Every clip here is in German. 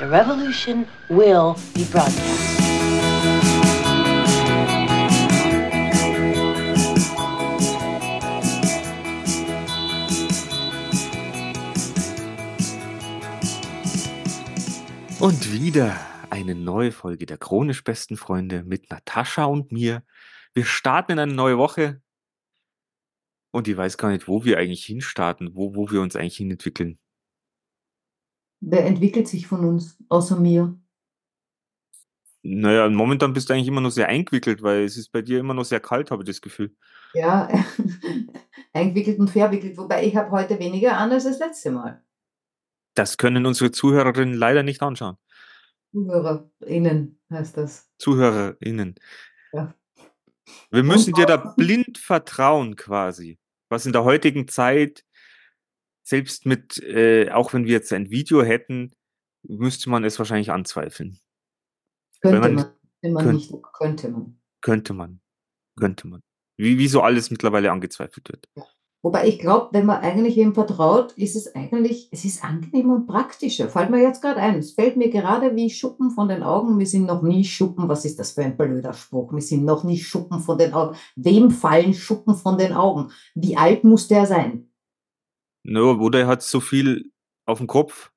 The revolution will be broadcast. Und wieder eine neue Folge der chronisch besten Freunde mit Natascha und mir. Wir starten in eine neue Woche und ich weiß gar nicht, wo wir eigentlich hinstarten, wo, wo wir uns eigentlich hinentwickeln. Wer entwickelt sich von uns, außer mir? Naja, momentan bist du eigentlich immer noch sehr eingewickelt, weil es ist bei dir immer noch sehr kalt, habe ich das Gefühl. Ja, eingewickelt und verwickelt, wobei ich habe heute weniger an als das letzte Mal. Das können unsere Zuhörerinnen leider nicht anschauen. ZuhörerInnen heißt das. ZuhörerInnen. Ja. Wir müssen dir da blind vertrauen quasi. Was in der heutigen Zeit, selbst mit, äh, auch wenn wir jetzt ein Video hätten, müsste man es wahrscheinlich anzweifeln. Könnte man- man, wenn man könnt- nicht, könnte man. Könnte man. Könnte man. Wie, wie so alles mittlerweile angezweifelt wird. Wobei ich glaube, wenn man eigentlich wem vertraut, ist es eigentlich, es ist angenehmer und praktischer. Fällt mir jetzt gerade ein. Es fällt mir gerade wie Schuppen von den Augen. Wir sind noch nie Schuppen. Was ist das für ein blöder Spruch? Wir sind noch nie Schuppen von den Augen. Wem fallen Schuppen von den Augen? Wie alt muss der sein? No, oder er hat so viel auf dem Kopf.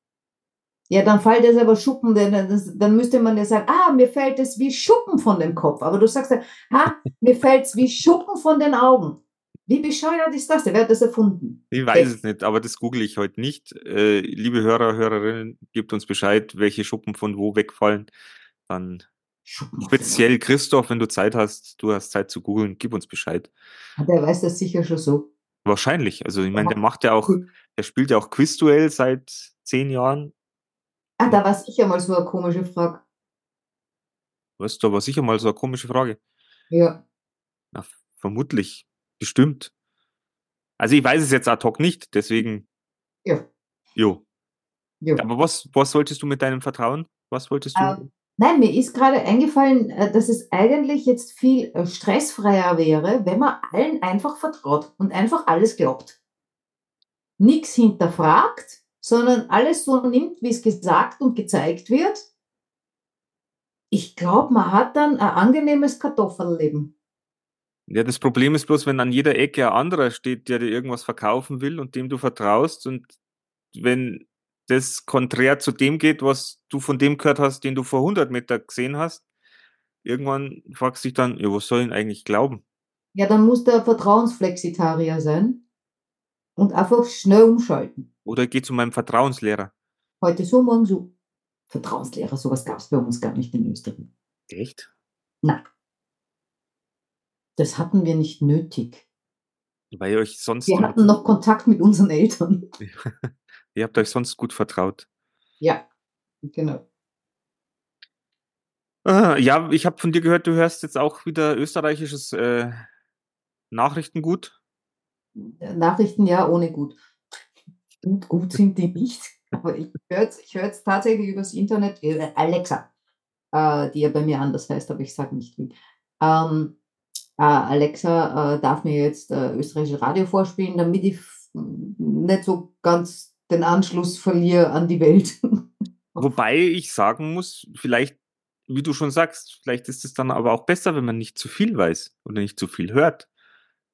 Ja, dann fällt es aber Schuppen, denn das, dann müsste man ja sagen, ah, mir fällt es wie Schuppen von dem Kopf. Aber du sagst ja, ah, mir fällt es wie Schuppen von den Augen. Wie bescheuert ist das? Der hat das erfunden. Ich weiß es nicht, aber das google ich heute nicht. Äh, liebe Hörer, Hörerinnen, gebt uns Bescheid, welche Schuppen von wo wegfallen. Dann Schuppen speziell Christoph, wenn du Zeit hast, du hast Zeit zu googeln, gib uns Bescheid. Der weiß das sicher schon so. Wahrscheinlich. Also ich meine, der macht ja auch, der spielt ja auch Quizduell seit zehn Jahren. Ah, da war sicher mal so eine komische Frage. Du, da war sicher mal so eine komische Frage. Ja. Na, vermutlich. Bestimmt. Also ich weiß es jetzt ad hoc nicht, deswegen, Ja. jo. ja. Aber was, was wolltest du mit deinem Vertrauen? Was wolltest du? Ähm, Nein, mir ist gerade eingefallen, äh, dass es eigentlich jetzt viel äh, stressfreier wäre, wenn man allen einfach vertraut und einfach alles glaubt. Nichts hinterfragt, sondern alles so nimmt, wie es gesagt und gezeigt wird. Ich glaube, man hat dann ein angenehmes Kartoffelleben. Ja, das Problem ist bloß, wenn an jeder Ecke ein anderer steht, der dir irgendwas verkaufen will und dem du vertraust und wenn das konträr zu dem geht, was du von dem gehört hast, den du vor 100 Meter gesehen hast, irgendwann fragst du dich dann, ja, was soll ich denn eigentlich glauben? Ja, dann muss der Vertrauensflexitarier sein und einfach schnell umschalten. Oder geh zu meinem Vertrauenslehrer. Heute so, morgen so. Vertrauenslehrer, sowas gab es bei uns gar nicht in Österreich. Echt? Nein. Das hatten wir nicht nötig. Weil ihr euch sonst, Wir hatten noch Kontakt mit unseren Eltern. ihr habt euch sonst gut vertraut. Ja, genau. Ah, ja, ich habe von dir gehört, du hörst jetzt auch wieder österreichisches äh, Nachrichtengut. Nachrichten ja, ohne gut. Gut, gut sind die nicht. Aber ich höre jetzt, ich tatsächlich übers Internet, äh, Alexa, äh, die ja bei mir anders heißt, aber ich sage nicht wie. Ähm, äh, Alexa äh, darf mir jetzt äh, österreichische Radio vorspielen, damit ich nicht so ganz den Anschluss verliere an die Welt. Wobei ich sagen muss, vielleicht, wie du schon sagst, vielleicht ist es dann aber auch besser, wenn man nicht zu viel weiß oder nicht zu viel hört.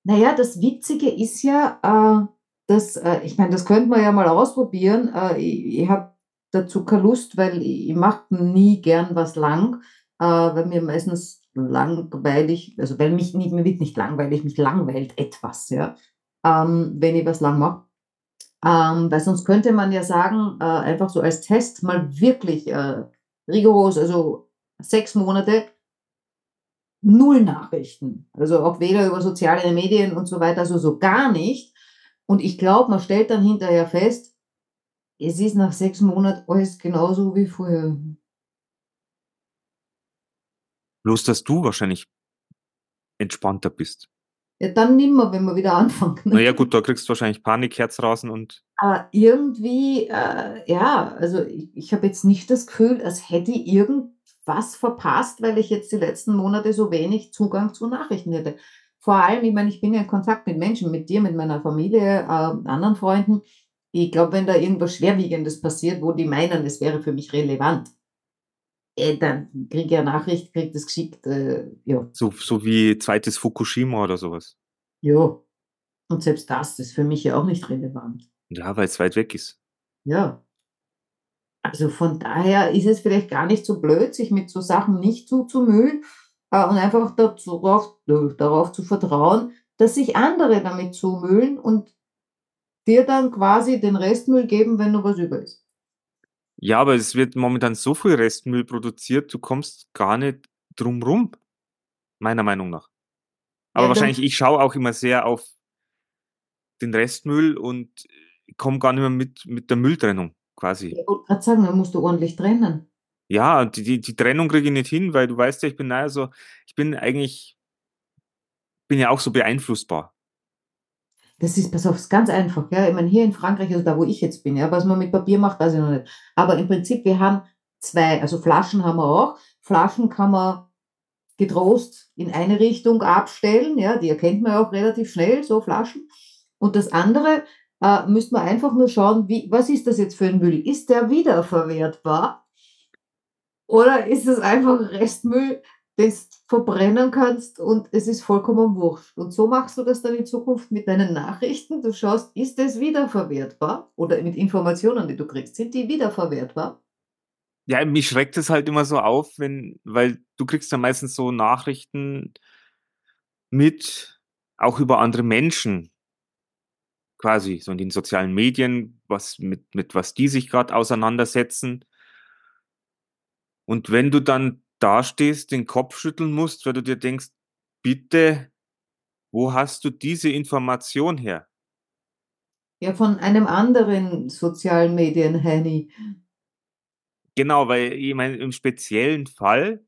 Naja, das Witzige ist ja, äh, dass, äh, ich meine, das könnte man ja mal ausprobieren. Äh, ich ich habe dazu keine Lust, weil ich, ich mache nie gern was lang, äh, weil mir meistens langweilig, also weil mich nicht, mir wird nicht langweilig, mich langweilt etwas, ja, ähm, wenn ich was lang mache. Ähm, weil sonst könnte man ja sagen, äh, einfach so als Test mal wirklich äh, rigoros, also sechs Monate null Nachrichten. Also auch weder über soziale Medien und so weiter, also so gar nicht. Und ich glaube, man stellt dann hinterher fest, es ist nach sechs Monaten alles genauso wie vorher. Bloß, dass du wahrscheinlich entspannter bist. Ja, dann nimmer, wenn wir wieder anfangen. ne? Naja, gut, da kriegst du wahrscheinlich Panikherzrasen und Aber irgendwie, äh, ja, also ich, ich habe jetzt nicht das Gefühl, als hätte ich irgendwas verpasst, weil ich jetzt die letzten Monate so wenig Zugang zu Nachrichten hätte. Vor allem, ich meine, ich bin ja in Kontakt mit Menschen, mit dir, mit meiner Familie, äh, anderen Freunden. ich glaube, wenn da irgendwas Schwerwiegendes passiert, wo die meinen, es wäre für mich relevant, dann kriege ich eine Nachricht, kriege das geschickt, äh, ja. So, so wie zweites Fukushima oder sowas. Ja. Und selbst das ist für mich ja auch nicht relevant. Ja, weil es weit weg ist. Ja. Also von daher ist es vielleicht gar nicht so blöd, sich mit so Sachen nicht zuzumühlen äh, und einfach dazu, darauf, darauf zu vertrauen, dass sich andere damit zumühlen und dir dann quasi den Restmüll geben, wenn noch was über ist. Ja, aber es wird momentan so viel Restmüll produziert, du kommst gar nicht drum rum. Meiner Meinung nach. Aber Ja, wahrscheinlich, ich schaue auch immer sehr auf den Restmüll und komme gar nicht mehr mit, mit der Mülltrennung quasi. Ich wollte gerade sagen, da musst du ordentlich trennen. Ja, die, die, die Trennung kriege ich nicht hin, weil du weißt ja, ich bin naja so, ich bin eigentlich, bin ja auch so beeinflussbar. Das ist, pass auf, ist ganz einfach. Ja? Ich meine, hier in Frankreich, also da, wo ich jetzt bin, ja, was man mit Papier macht, weiß ich noch nicht. Aber im Prinzip, wir haben zwei, also Flaschen haben wir auch. Flaschen kann man getrost in eine Richtung abstellen, ja, die erkennt man auch relativ schnell, so Flaschen. Und das andere äh, müsste man einfach nur schauen, wie, was ist das jetzt für ein Müll? Ist der wiederverwertbar? Oder ist es einfach Restmüll, das verbrennen kannst und es ist vollkommen wurscht. Und so machst du das dann in Zukunft mit deinen Nachrichten. Du schaust, ist es wiederverwertbar? Oder mit Informationen, die du kriegst, sind die wiederverwertbar? Ja, mich schreckt es halt immer so auf, wenn, weil du kriegst ja meistens so Nachrichten mit, auch über andere Menschen, quasi, so in den sozialen Medien, was mit, mit was die sich gerade auseinandersetzen. Und wenn du dann dastehst, den Kopf schütteln musst, weil du dir denkst, bitte, wo hast du diese Information her? Ja, von einem anderen sozialen Medien-Handy. Genau, weil ich meine, im speziellen Fall,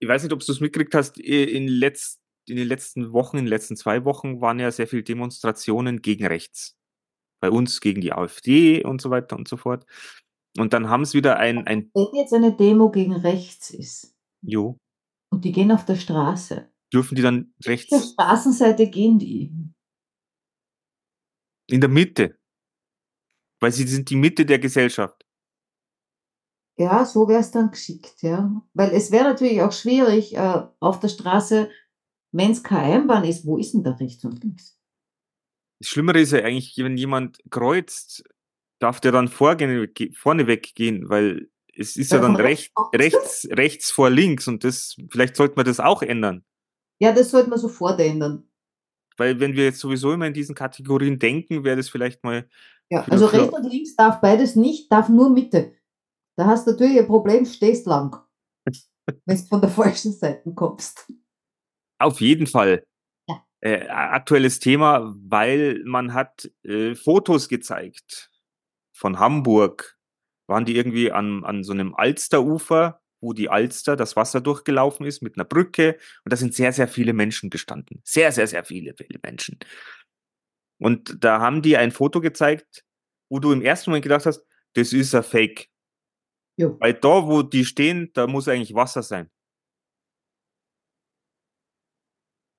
ich weiß nicht, ob du es mitgekriegt hast, in, letzt, in den letzten Wochen, in den letzten zwei Wochen waren ja sehr viele Demonstrationen gegen rechts. Bei uns gegen die AfD und so weiter und so fort. Und dann haben es wieder ein, ein, Wenn jetzt eine Demo gegen rechts ist jo, und die gehen auf der Straße, dürfen die dann auf der rechts Straßenseite gehen die. in der Mitte. Weil sie sind die Mitte der Gesellschaft. Ja, so wäre es dann geschickt, ja. Weil es wäre natürlich auch schwierig äh, auf der Straße, wenn es keine Einbahn ist, wo ist denn da rechts und links? Das Schlimmere ist ja eigentlich, wenn jemand kreuzt, darf der dann vorgehen, ge- vorne weggehen, weil es ist ja Weil dann von recht, rechts rechts, rechts vor links und das, vielleicht sollte man das auch ändern. Ja, das sollte man sofort ändern. Weil wenn wir jetzt sowieso immer in diesen Kategorien denken, wäre das vielleicht mal, Ja, also rechts und links darf beides nicht, darf nur Mitte. Da hast du natürlich ein Problem, stehst lang, wenn du von der falschen Seite kommst. auf jeden Fall Ja. äh, aktuelles Thema, weil man hat äh, Fotos gezeigt von Hamburg. Waren die irgendwie an, an so einem Alsterufer, wo die Alster, das Wasser durchgelaufen ist mit einer Brücke und da sind sehr, sehr viele Menschen gestanden. Sehr, sehr, sehr viele, viele Menschen. Und da haben die ein Foto gezeigt, wo du im ersten Moment gedacht hast, das ist ein Fake. Jo. Weil da, wo die stehen, da muss eigentlich Wasser sein.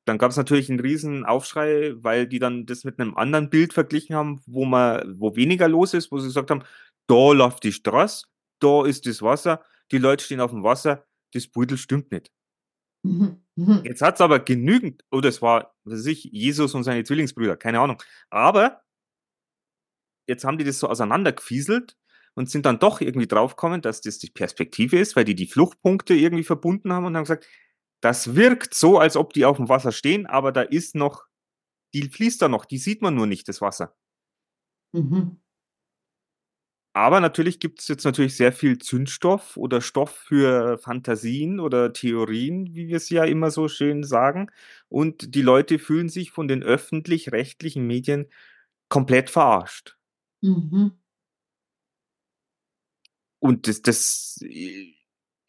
Dann gab es natürlich einen riesen Aufschrei, weil die dann das mit einem anderen Bild verglichen haben, wo man, wo weniger los ist, wo sie gesagt haben, da läuft die Straße, da ist das Wasser, die Leute stehen auf dem Wasser, das Beutel stimmt nicht. Mhm. Mhm. Jetzt hat's aber genügend, oder es war, was weiß ich, Jesus und seine Zwillingsbrüder, keine Ahnung. Aber jetzt haben die das so auseinandergefieselt und sind dann doch irgendwie draufgekommen, dass das die Perspektive ist, weil die die Fluchtpunkte irgendwie verbunden haben und haben gesagt, das wirkt so, als ob die auf dem Wasser stehen, aber da ist noch, die fließt da noch, die sieht man nur nicht, das Wasser. Mhm. Aber natürlich gibt es jetzt natürlich sehr viel Zündstoff oder Stoff für Fantasien oder Theorien, wie wir es ja immer so schön sagen. Und die Leute fühlen sich von den öffentlich-rechtlichen Medien komplett verarscht. Mhm. Und das, das,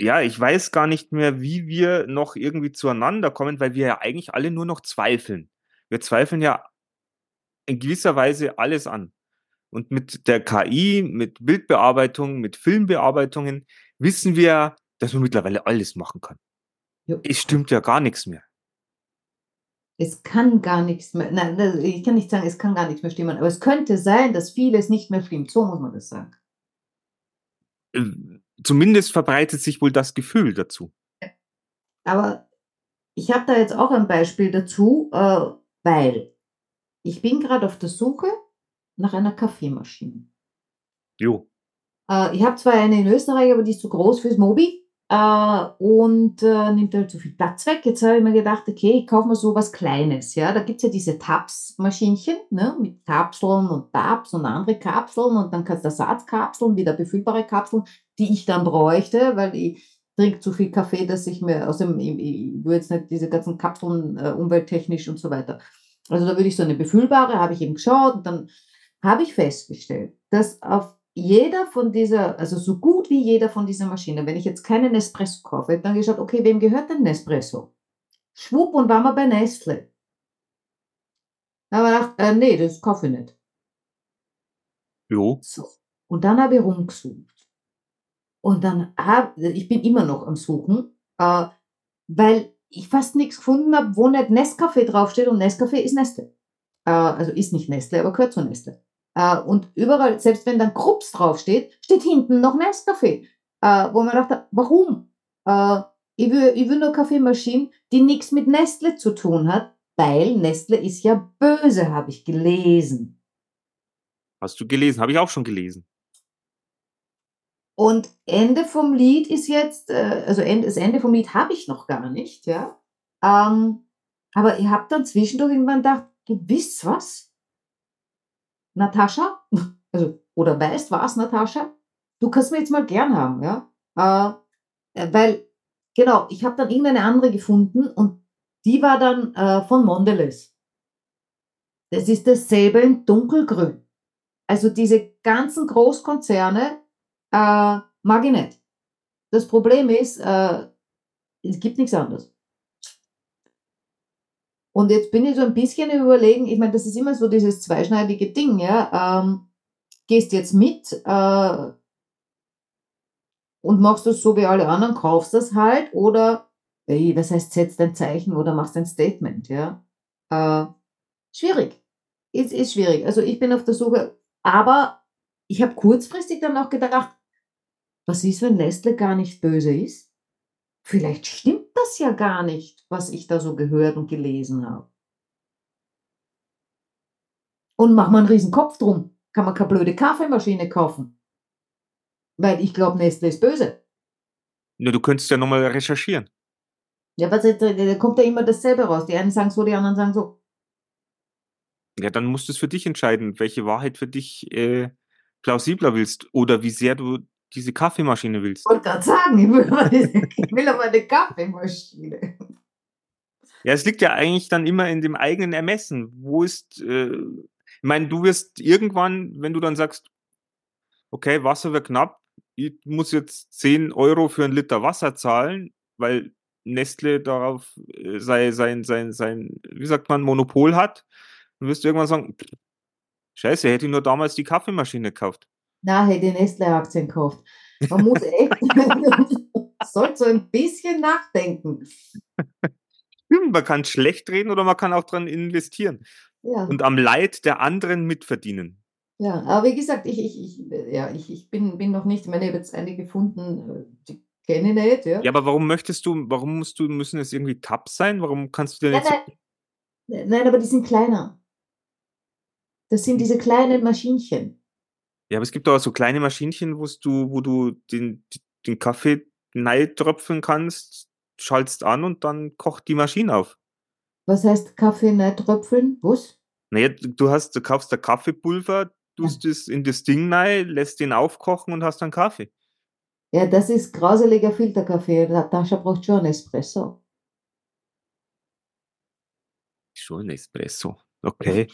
ja, ich weiß gar nicht mehr, wie wir noch irgendwie zueinander kommen, weil wir ja eigentlich alle nur noch zweifeln. Wir zweifeln ja in gewisser Weise alles an. Und mit der KI, mit Bildbearbeitung, mit Filmbearbeitungen wissen wir, dass man mittlerweile alles machen kann. Jo. Es stimmt ja gar nichts mehr. es kann gar nichts mehr, nein, ich kann nicht sagen, es kann gar nichts mehr stimmen, aber es könnte sein, dass vieles nicht mehr stimmt. So muss man das sagen. Äh, zumindest verbreitet sich wohl das Gefühl dazu. Aber ich habe da jetzt auch ein Beispiel dazu, äh, weil ich bin gerade auf der Suche nach einer Kaffeemaschine. Jo. Äh, ich habe zwar eine in Österreich, aber die ist zu groß fürs Mobi äh, und äh, nimmt halt zu viel Platz weg. Jetzt habe ich mir gedacht, okay, ich kaufe mir so was Kleines. Ja? Da gibt es ja diese Tabs-Maschinchen ne? mit Kapseln und Tabs und andere Kapseln und dann kannst du Ersatzkapseln, wieder befüllbare Kapseln, die ich dann bräuchte, weil ich trinke zu viel Kaffee, dass ich mir aus dem, ich, ich will jetzt nicht diese ganzen Kapseln äh, umwelttechnisch und so weiter. Also da würde ich so eine befüllbare, habe ich eben geschaut und dann habe ich festgestellt, dass auf jeder von dieser, also so gut wie jeder von dieser Maschinen, wenn ich jetzt keinen Nespresso kaufe, dann geschaut, okay, wem gehört denn Nespresso? Schwupp und waren wir bei Nestle. Da habe ich gedacht, äh, nee, das kaufe ich nicht. Jo. So. Und dann habe ich rumgesucht. Und dann habe ich bin immer noch am Suchen, äh, weil ich fast nichts gefunden habe, wo nicht Nescafé draufsteht und Nescafé ist Nestle. Äh, also ist nicht Nestle, aber gehört zu Nestle. Äh, und überall, selbst wenn dann Krups draufsteht, steht hinten noch Nescafé. Äh, wo man dachte, warum? Äh, ich, will, ich will nur Kaffeemaschinen, die nichts mit Nestle zu tun hat, weil Nestle ist ja böse, habe ich gelesen. Hast du gelesen? Habe ich auch schon gelesen. Und Ende vom Lied ist jetzt, also das Ende vom Lied habe ich noch gar nicht, ja. Ähm, aber ihr habt dann zwischendurch irgendwann gedacht, du wisst was? Natascha, also, oder weißt was, Natascha? Du kannst mir jetzt mal gern haben, ja. Äh, weil, genau, ich habe dann irgendeine andere gefunden und die war dann äh, von Mondelez. Das ist dasselbe in dunkelgrün. Also diese ganzen Großkonzerne äh, mag ich nicht. Das Problem ist, äh, es gibt nichts anderes. Und jetzt bin ich so ein bisschen überlegen, ich meine, das ist immer so dieses zweischneidige Ding, ja. Ähm, gehst jetzt mit äh, und machst das so wie alle anderen, kaufst das halt oder, ey, das heißt, setzt ein Zeichen oder machst ein Statement, ja. Äh, schwierig. Ist, ist schwierig. Also ich bin auf der Suche, aber ich habe kurzfristig dann auch gedacht, was ist, wenn Nestle gar nicht böse ist? Vielleicht stimmt das ja gar nicht, was ich da so gehört und gelesen habe. Und mach mal einen riesen Kopf drum. Kann man keine blöde Kaffeemaschine kaufen. Weil ich glaube, Nestle ist böse. Ja, du könntest ja nochmal recherchieren. Ja, aber da kommt ja immer dasselbe raus. Die einen sagen so, die anderen sagen so. Ja, dann musst du es für dich entscheiden, welche Wahrheit für dich äh, plausibler willst oder wie sehr du diese Kaffeemaschine willst. Ich wollte gerade sagen, ich will, ich will aber eine Kaffeemaschine. Ja, es liegt ja eigentlich dann immer in dem eigenen Ermessen. Wo ist, äh, ich meine, du wirst irgendwann, wenn du dann sagst, okay, Wasser wird knapp, ich muss jetzt 10 Euro für einen Liter Wasser zahlen, weil Nestle darauf äh, sein, sein, sein, sein, wie sagt man, Monopol hat, dann wirst du irgendwann sagen, scheiße, hätte ich nur damals die Kaffeemaschine gekauft. Na, hätte ich Nestle-Aktien gekauft. Man muss echt, sollte so ein bisschen nachdenken. Stimmt, man kann schlecht reden oder man kann auch dran investieren. Ja. Und am Leid der anderen mitverdienen. Ja, aber wie gesagt, ich, ich, ich, ja, ich, ich bin, bin noch nicht, ich meine, ich habe jetzt eine gefunden, die kenne ich nicht. Ja. Ja, aber warum möchtest du, warum musst du, müssen es irgendwie Tabs sein? Warum kannst du denn Nein, jetzt. nein, nein, aber die sind kleiner. Das sind diese kleinen Maschinchen. Ja, aber es gibt auch so kleine Maschinchen, wo du, wo du den, den Kaffee tröpfeln kannst, schaltest an und dann kocht die Maschine auf. Was heißt Kaffee tröpfeln? Was? Naja, du hast, du kaufst da Kaffeepulver, tust es in das Ding rein, lässt den aufkochen und hast dann Kaffee. Ja, das ist grauseliger Filterkaffee. Natascha braucht schon einen Espresso. Schon ein Espresso. Okay.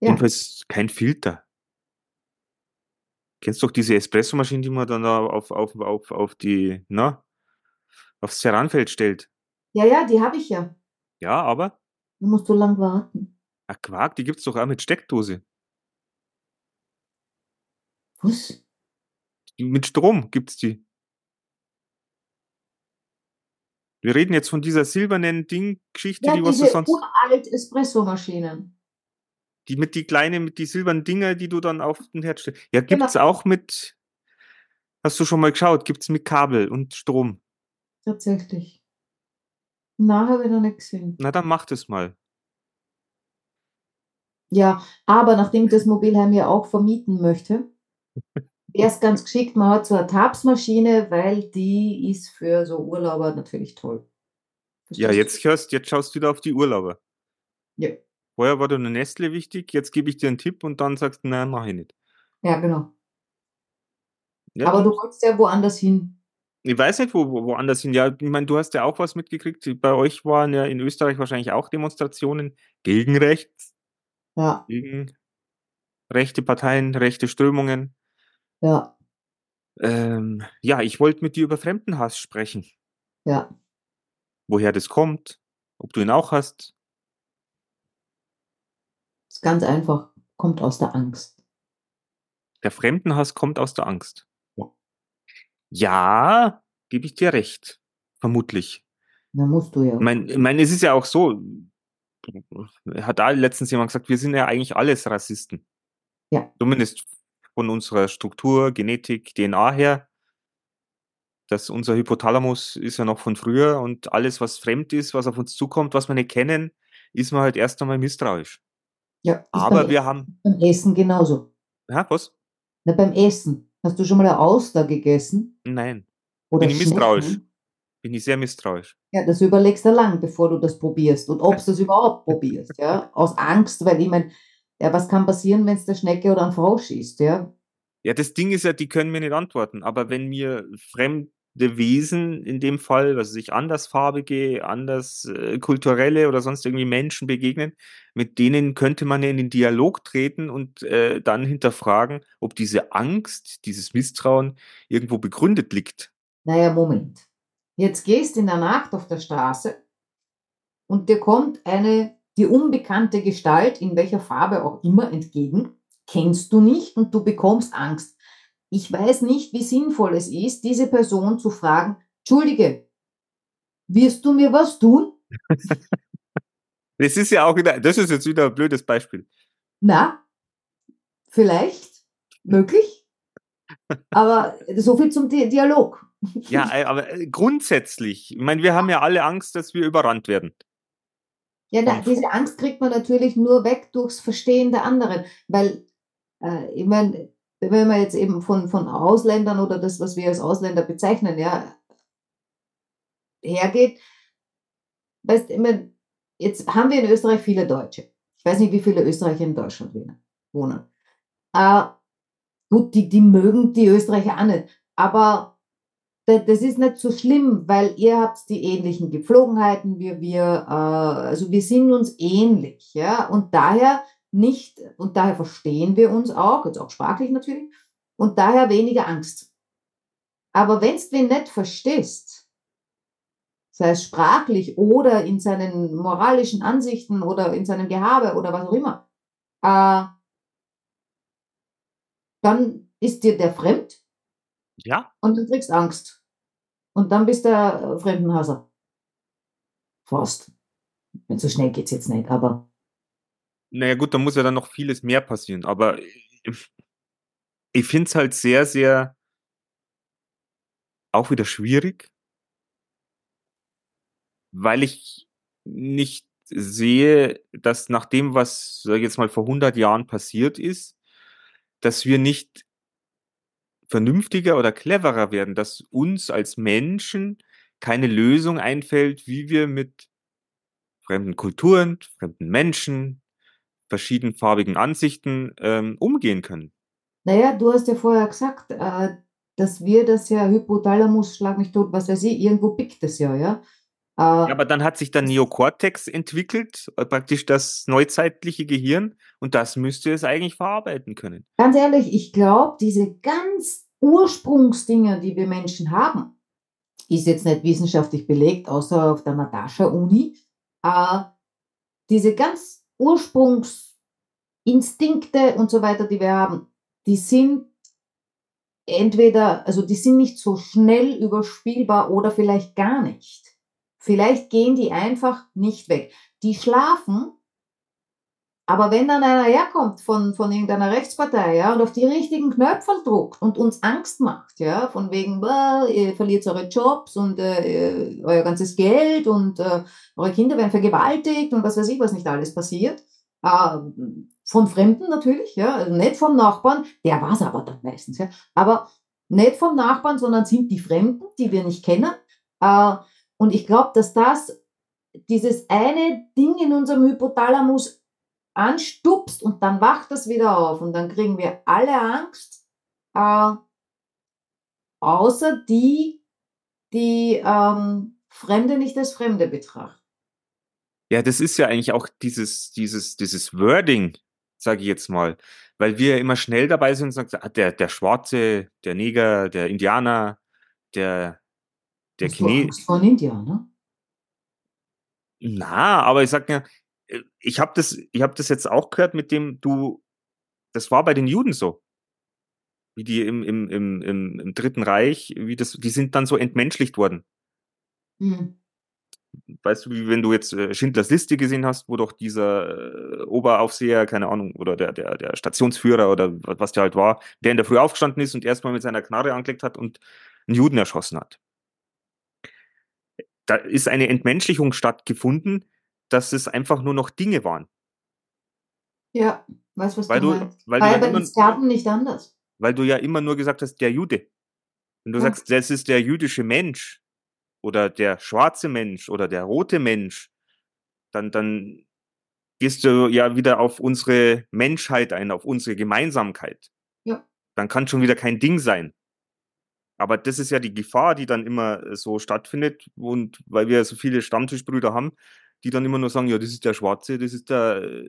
Ja. Jedenfalls kein Filter. Kennst doch diese Espressomaschine, die man dann da auf, auf, auf, auf die, na, aufs Ceranfeld stellt. Ja, ja, die habe ich ja. Ja, aber, Du musst so lang warten. ach Quark, die gibt's doch auch mit Steckdose. Was? Mit Strom gibt's die. Wir reden jetzt von dieser silbernen Ding-Geschichte, Ja, die was du sonst. uralt Espressomaschinen. Die mit die kleinen, mit die silbernen Dinger, die du dann auf den Herd stellst. Ja, Genau. gibt's auch mit. Hast du schon mal geschaut? Gibt's mit Kabel und Strom? Tatsächlich. Na, habe ich noch nicht gesehen. Na, dann mach das mal. Ja, aber nachdem ich das Mobilheim ja auch vermieten möchte, wäre es ganz geschickt, man hat so eine Tabsmaschine, weil die ist für so Urlauber natürlich toll. Ja, Verstehst du? jetzt hörst, jetzt schaust du wieder auf die Urlauber. Ja. Vorher war dir eine Nestle wichtig, jetzt gebe ich dir einen Tipp und dann sagst du, nein, mach ich nicht. Ja, genau. Ja, Aber du wolltest ja woanders hin. Ich weiß nicht, wo, wo woanders hin. Ja, ich meine, du hast ja auch was mitgekriegt. Bei euch waren ja in Österreich wahrscheinlich auch Demonstrationen gegen rechts, Ja, gegen rechte Parteien, rechte Strömungen. ja, Ähm, ja, ich wollte mit dir über Fremdenhass sprechen. ja. Woher das kommt, ob du ihn auch hast. Ist ganz einfach. Kommt aus der Angst. Der Fremdenhass kommt aus der Angst. Ja. Ja, gebe ich dir recht. Vermutlich. Da musst du ja. Ich meine, mein, es ist ja auch so, hat da letztens jemand gesagt, wir sind ja eigentlich alles Rassisten. Ja. Zumindest von unserer Struktur, Genetik, DNA her. Das, unser Hypothalamus ist ja noch von früher und alles, was fremd ist, was auf uns zukommt, was wir nicht kennen, ist man halt erst einmal misstrauisch. Ja, Aber wir haben, beim Essen genauso. ja, was? Na, beim Essen. Hast du schon mal eine Auster gegessen? Nein, Oder Bin ich misstrauisch. Bin ich sehr misstrauisch. Ja, das überlegst du lang, bevor du das probierst und ob du das überhaupt probierst, ja. Aus Angst, weil ich meine, ja, was kann passieren, wenn es der Schnecke oder ein Frosch ist, ja? Ja, das Ding ist ja, die können mir nicht antworten. Aber wenn mir fremde Wesen in dem Fall, also sich andersfarbige, anders äh, kulturelle oder sonst irgendwie Menschen begegnen, mit denen könnte man in den Dialog treten und äh, dann hinterfragen, ob diese Angst, dieses Misstrauen irgendwo begründet liegt. Naja, Moment. Jetzt gehst in der Nacht auf der Straße und dir kommt eine, die unbekannte Gestalt, in welcher Farbe auch immer, entgegen, kennst du nicht und du bekommst Angst. Ich weiß nicht, wie sinnvoll es ist, diese Person zu fragen, Entschuldige, wirst du mir was tun? Das ist ja auch wieder, das ist jetzt wieder ein blödes Beispiel. Na, vielleicht, möglich, aber so viel zum Di Dialog. Ja, äh, aber äh, grundsätzlich, ich meine, wir haben ja alle Angst, dass wir überrannt werden. Ja, na, diese Angst kriegt man natürlich nur weg durchs Verstehen der anderen, weil äh, ich meine, wenn man jetzt eben von, von Ausländern oder das, was wir als Ausländer bezeichnen, ja, hergeht, weißt mein, jetzt haben wir in Österreich viele Deutsche. Ich weiß nicht, wie viele Österreicher in Deutschland wohnen. Äh, gut, die, die mögen die Österreicher auch nicht, aber da- das ist nicht so schlimm, weil ihr habt die ähnlichen Gepflogenheiten wie wir, äh, also wir sind uns ähnlich, ja, und daher nicht, und daher verstehen wir uns auch, jetzt auch sprachlich natürlich, und daher weniger Angst. Aber wenn du wen nicht verstehst, sei es sprachlich oder in seinen moralischen Ansichten oder in seinem Gehabe oder was auch immer, äh, dann ist dir der fremd Ja, und dann kriegst Angst. Und dann bist du äh, Fremdenhasser. Fast. Wenn so schnell geht's jetzt nicht, aber naja gut, da muss ja dann noch vieles mehr passieren. Aber ich, ich finde es halt sehr, sehr auch wieder schwierig, weil ich nicht sehe, dass nach dem, was, jetzt mal, vor 100 Jahren passiert ist, dass wir nicht vernünftiger oder cleverer werden, dass uns als Menschen keine Lösung einfällt, wie wir mit fremden Kulturen, fremden Menschen, verschiedenfarbigen Ansichten ähm, umgehen können. naja, du hast ja vorher gesagt, äh, dass wir das ja Hypothalamus, schlag mich tot, was weiß ich, irgendwo pickt es ja, ja. Äh, Ja, aber dann hat sich der Neokortex entwickelt, äh, praktisch das neuzeitliche Gehirn, und das müsste es eigentlich verarbeiten können. Ganz ehrlich, ich glaube, diese ganz Ursprungsdinger, die wir Menschen haben, ist jetzt nicht wissenschaftlich belegt, außer auf der Natascha-Uni. Äh, diese ganz Ursprungsinstinkte und so weiter, die wir haben, die sind entweder, also die sind nicht so schnell überspielbar oder vielleicht gar nicht. Vielleicht gehen die einfach nicht weg. Die schlafen, aber wenn dann einer herkommt von, von irgendeiner Rechtspartei, ja, und auf die richtigen Knöpfe druckt und uns Angst macht, ja, von wegen, äh, ihr verliert eure Jobs und äh, euer ganzes Geld und äh, eure Kinder werden vergewaltigt und was weiß ich, was nicht alles passiert. Äh, von Fremden natürlich, ja, also nicht vom Nachbarn, der war es aber dann meistens, ja, aber nicht vom Nachbarn, sondern sind die Fremden, die wir nicht kennen. Äh, und ich glaube, dass das dieses eine Ding in unserem Hypothalamus anstupst und dann wacht das wieder auf und dann kriegen wir alle Angst, äh, außer die, die ähm, Fremde nicht als Fremde betrachten. Ja, das ist ja eigentlich auch dieses, dieses, dieses Wording, sage ich jetzt mal, weil wir immer schnell dabei sind und sagen, ah, der, der Schwarze, der Neger, der Indianer, der, der Chinesier. von Indianer? Na, aber ich sag ja, ich habe das, ich habe das jetzt auch gehört mit dem, du, das war bei den Juden so. Wie die im, im, im, im, im Dritten Reich, wie das, die sind dann so entmenschlicht worden. Mhm. Weißt du, wie wenn du jetzt äh, Schindlers Liste gesehen hast, wo doch dieser äh, Oberaufseher, keine Ahnung, oder der, der, der Stationsführer oder was der halt war, der in der Früh aufgestanden ist und erstmal mit seiner Knarre angelegt hat und einen Juden erschossen hat. Da ist eine Entmenschlichung stattgefunden, dass es einfach nur noch Dinge waren. Ja, weißt was weil du, du meinst. Weil, weil du bei den Sklaven nicht anders. Weil du ja immer nur gesagt hast, der Jude. Wenn du ja. sagst, das ist der jüdische Mensch oder der schwarze Mensch oder der rote Mensch, dann, dann gehst du ja wieder auf unsere Menschheit ein, auf unsere Gemeinsamkeit. Ja. Dann kann schon wieder kein Ding sein. Aber das ist ja die Gefahr, die dann immer so stattfindet. Und weil wir so viele Stammtischbrüder haben, die dann immer nur sagen, ja, das ist der Schwarze, das ist der,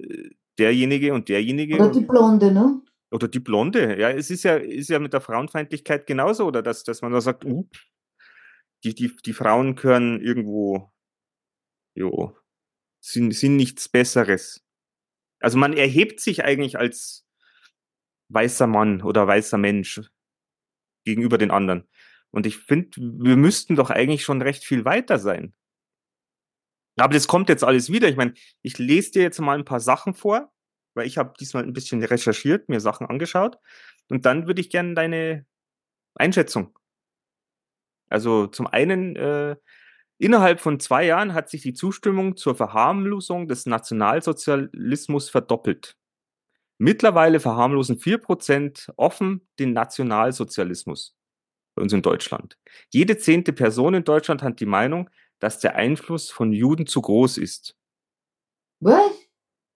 derjenige und derjenige. Oder die Blonde, ne? Oder die Blonde, ja, es ist ja, ist ja mit der Frauenfeindlichkeit genauso, oder dass, dass man da sagt, uh, die, die, die Frauen gehören irgendwo, jo, sind, sind nichts Besseres. Also man erhebt sich eigentlich als weißer Mann oder weißer Mensch gegenüber den anderen. Und ich finde, wir müssten doch eigentlich schon recht viel weiter sein. Aber das kommt jetzt alles wieder. Ich meine, ich lese dir jetzt mal ein paar Sachen vor, weil ich habe diesmal ein bisschen recherchiert, mir Sachen angeschaut. Und dann würde ich gerne deine Einschätzung. Also zum einen, äh, innerhalb von zwei Jahren hat sich die Zustimmung zur Verharmlosung des Nationalsozialismus verdoppelt. Mittlerweile verharmlosen vier Prozent offen den Nationalsozialismus bei uns in Deutschland. Jede zehnte Person in Deutschland hat die Meinung, dass der Einfluss von Juden zu groß ist. Was?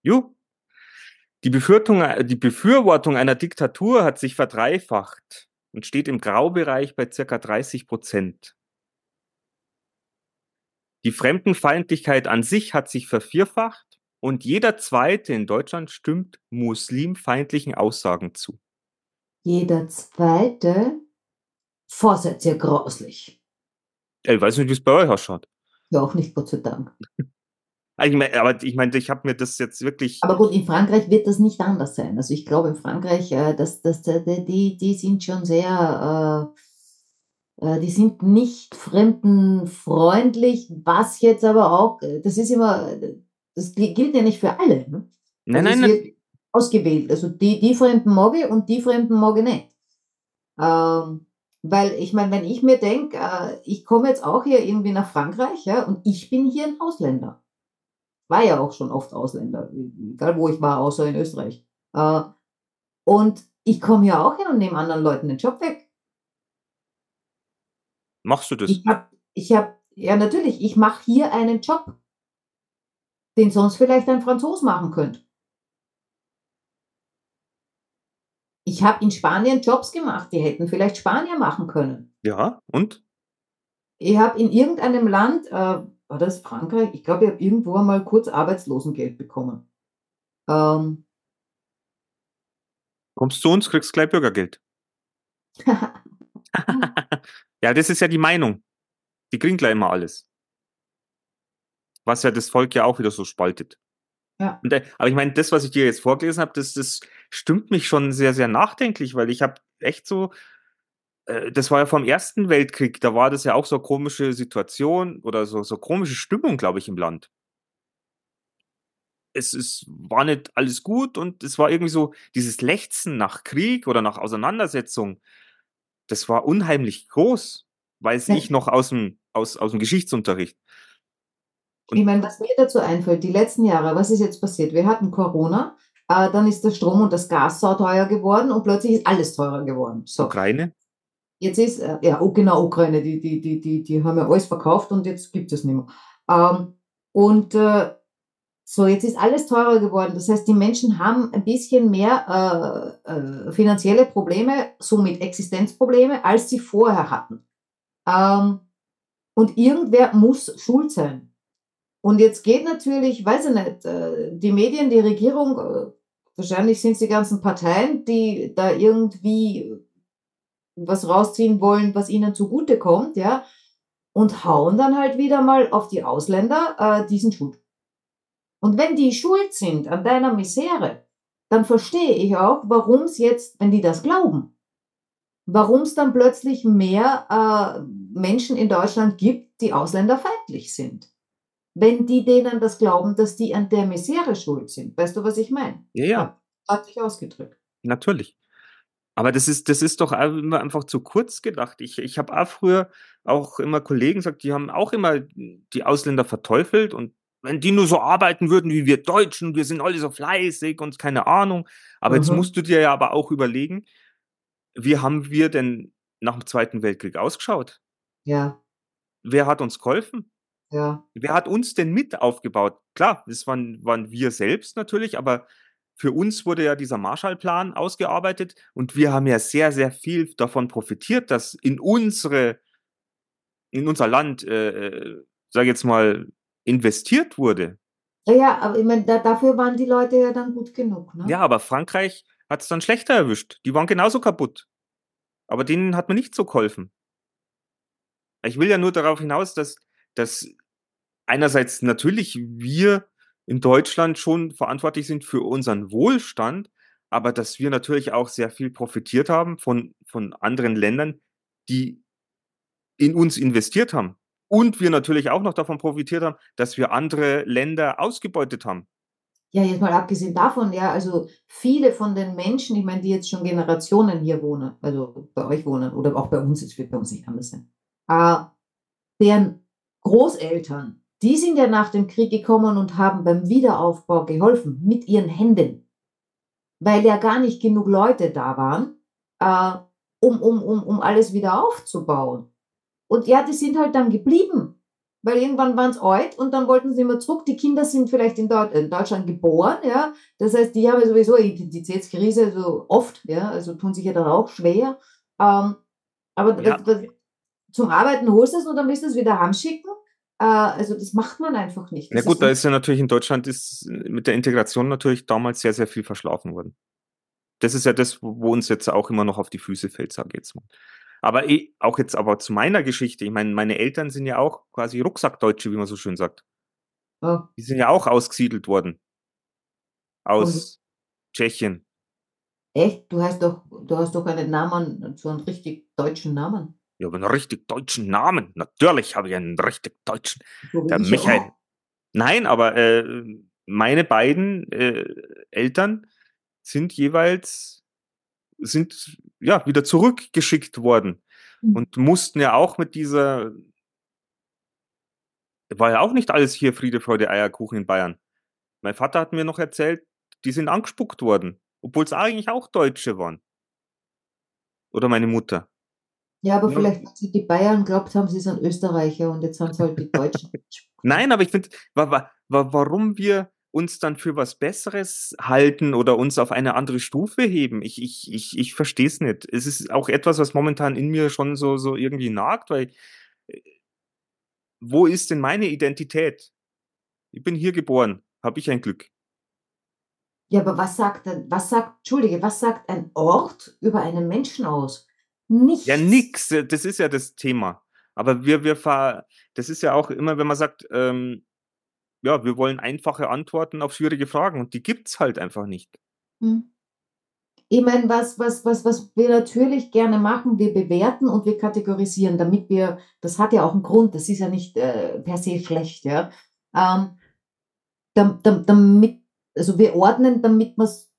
Jo. Die, die Befürwortung einer Diktatur hat sich verdreifacht und steht im Graubereich bei circa 30 Prozent. Die Fremdenfeindlichkeit an sich hat sich vervierfacht und jeder Zweite in Deutschland stimmt muslimfeindlichen Aussagen zu. Jeder Zweite? Vorsatz ja grauslich. Ich weiß nicht, wie es bei euch ausschaut. Ja, auch nicht, Gott sei Dank. Ich mein, aber ich meine, ich habe mir das jetzt wirklich. Aber gut, in Frankreich wird das nicht anders sein. Also ich glaube, in Frankreich, äh, dass, dass, äh, die, die sind schon sehr, äh, äh, die sind nicht fremdenfreundlich, was jetzt aber auch, äh, das ist immer, das gilt ja nicht für alle. Ne? Nein, also nein, nein. Ausgewählt. Also die, die Fremden mag ich und die Fremden mag ich nicht. Ähm, weil ich meine, wenn ich mir denke, äh, ich komme jetzt auch hier irgendwie nach Frankreich, ja, und ich bin hier ein Ausländer. War ja auch schon oft Ausländer, egal wo ich war, außer in Österreich. Äh, und ich komme ja auch hin und nehme anderen Leuten den Job weg. Machst du das? Ich habe, ich hab, ja natürlich, ich mache hier einen Job, den sonst vielleicht ein Franzos machen könnte. Ich habe in Spanien Jobs gemacht, die hätten vielleicht Spanier machen können. Ja, und? Ich habe in irgendeinem Land, äh, war das Frankreich? Ich glaube, ich habe irgendwo einmal kurz Arbeitslosengeld bekommen. Ähm, Kommst zu uns, kriegst gleich Bürgergeld. ja, das ist ja die Meinung. Die kriegen gleich immer alles. Was ja das Volk ja auch wieder so spaltet. Ja. Äh, aber ich meine, das, was ich dir jetzt vorgelesen habe, das, das stimmt mich schon sehr, sehr nachdenklich, weil ich habe echt so äh, das war ja vom Ersten Weltkrieg, da war das ja auch so eine komische Situation oder so, so komische Stimmung, glaube ich, im Land. Es, es war nicht alles gut und es war irgendwie so dieses Lechzen nach Krieg oder nach Auseinandersetzung, das war unheimlich groß, weiß Ja. ich noch aus dem, aus, aus dem Geschichtsunterricht. Und- Ich meine, was mir dazu einfällt, die letzten Jahre, was ist jetzt passiert? Wir hatten Corona, äh, dann ist der Strom und das Gas sauteuer geworden und plötzlich ist alles teurer geworden. So, Ukraine? jetzt ist, äh, ja, oh, genau, Ukraine, die, die, die, die, die haben ja alles verkauft und jetzt gibt es nicht mehr. Ähm, und äh, so, jetzt ist alles teurer geworden. Das heißt, die Menschen haben ein bisschen mehr äh, äh, finanzielle Probleme, somit Existenzprobleme, als sie vorher hatten. Ähm, und irgendwer muss schuld sein. Und jetzt geht natürlich, weiß ich nicht, äh, die Medien, die Regierung, äh, wahrscheinlich sind es die ganzen Parteien, die da irgendwie was rausziehen wollen, was ihnen zugutekommt, ja, und hauen dann halt wieder mal auf die Ausländer, äh, die schuld. Und wenn die schuld sind an deiner Misere, dann verstehe ich auch, warum es jetzt, wenn die das glauben, warum es dann plötzlich mehr äh, Menschen in Deutschland gibt, die ausländerfeindlich sind. Wenn die denen das glauben, dass die an der Misere schuld sind. Weißt du, was ich meine? Ja, ja, Hat sich ausgedrückt. natürlich. Aber das ist, das ist doch immer einfach zu kurz gedacht. Ich, ich habe auch früher auch immer Kollegen gesagt, die haben auch immer die Ausländer verteufelt und wenn die nur so arbeiten würden wie wir Deutschen, wir sind alle so fleißig und keine Ahnung. Aber jetzt Mhm. musst du dir ja aber auch überlegen, wie haben wir denn nach dem Zweiten Weltkrieg ausgeschaut? Ja, Wer hat uns geholfen? Ja. Wer hat uns denn mit aufgebaut? Klar, das waren, waren wir selbst natürlich, aber für uns wurde ja dieser Marshallplan ausgearbeitet und wir haben ja sehr, sehr viel davon profitiert, dass in unsere, in unser Land, äh, äh, sag jetzt mal, investiert wurde. Ja, ja, aber ich meine, da, dafür waren die Leute ja dann gut genug, ne? Ja, aber Frankreich hat es dann schlechter erwischt. Die waren genauso kaputt. Aber denen hat man nicht so geholfen. Ich will ja nur darauf hinaus, dass, dass einerseits natürlich wir in Deutschland schon verantwortlich sind für unseren Wohlstand, aber dass wir natürlich auch sehr viel profitiert haben von, von anderen Ländern, die in uns investiert haben. Und wir natürlich auch noch davon profitiert haben, dass wir andere Länder ausgebeutet haben. Ja, jetzt mal abgesehen davon, ja, also viele von den Menschen, ich meine, die jetzt schon Generationen hier wohnen, also bei euch wohnen oder auch bei uns, es wird bei uns nicht anders sein, äh, deren Großeltern, die sind ja nach dem Krieg gekommen und haben beim Wiederaufbau geholfen mit ihren Händen, weil ja gar nicht genug Leute da waren, äh, um, um, um, um alles wieder aufzubauen. Und ja, die sind halt dann geblieben, weil irgendwann waren es alt und dann wollten sie immer zurück. Die Kinder sind vielleicht in, Deut in Deutschland geboren, ja. Das heißt, die haben ja sowieso Identitätskrise, so oft, ja, also tun sich ja dann auch schwer. Ähm, aber Ja. das, das, zum Arbeiten holst du es und dann willst du es wieder heimschicken. Äh, also das macht man einfach nicht. Na Das gut, da ist ja natürlich in Deutschland ist mit der Integration natürlich damals sehr, sehr viel verschlafen worden. Das ist ja das, wo uns jetzt auch immer noch auf die Füße fällt, sage ich jetzt mal. Aber eh, auch jetzt aber zu meiner Geschichte. Ich meine, meine Eltern sind ja auch quasi Rucksackdeutsche, wie man so schön sagt. oh, Die sind ja auch ausgesiedelt worden. Aus Tschechien. echt, du hast doch, du hast doch einen Namen, so einen richtig deutschen Namen. Ich habe einen richtig deutschen Namen. Natürlich habe ich einen richtig deutschen. So Der ich Michael. auch. Nein, aber äh, meine beiden äh, Eltern sind jeweils sind ja wieder zurückgeschickt worden Mhm. und mussten ja auch mit dieser war ja auch nicht alles hier Friede, Freude, Eierkuchen in Bayern. Mein Vater hat mir noch erzählt, die sind angespuckt worden, obwohl es eigentlich auch Deutsche waren. Oder meine Mutter. Ja, aber Ja. vielleicht, sie die Bayern glaubt haben, sie sind Österreicher und jetzt sind sie halt die Deutschen. Nein, aber ich finde, wa wa wa warum wir uns dann für was Besseres halten oder uns auf eine andere Stufe heben, ich, ich, ich, ich verstehe es nicht. Es ist auch etwas, was momentan in mir schon so, so irgendwie nagt, weil äh, wo ist denn meine Identität? Ich bin hier geboren, habe ich ein Glück. Ja, aber was sagt denn, was sagt, Entschuldige, was sagt ein Ort über einen Menschen aus? Nichts. Ja, nix, äh, das ist ja das Thema. Aber wir, wir ver, das ist ja auch immer, wenn man sagt, ähm, ja, wir wollen einfache Antworten auf schwierige Fragen und die gibt's halt einfach nicht. Hm. ich meine, was, was, was, was wir natürlich gerne machen, wir bewerten und wir kategorisieren, damit wir, das hat ja auch einen Grund, das ist ja nicht äh, per se schlecht, ja. Ähm, damit, also wir ordnen, damit wir es,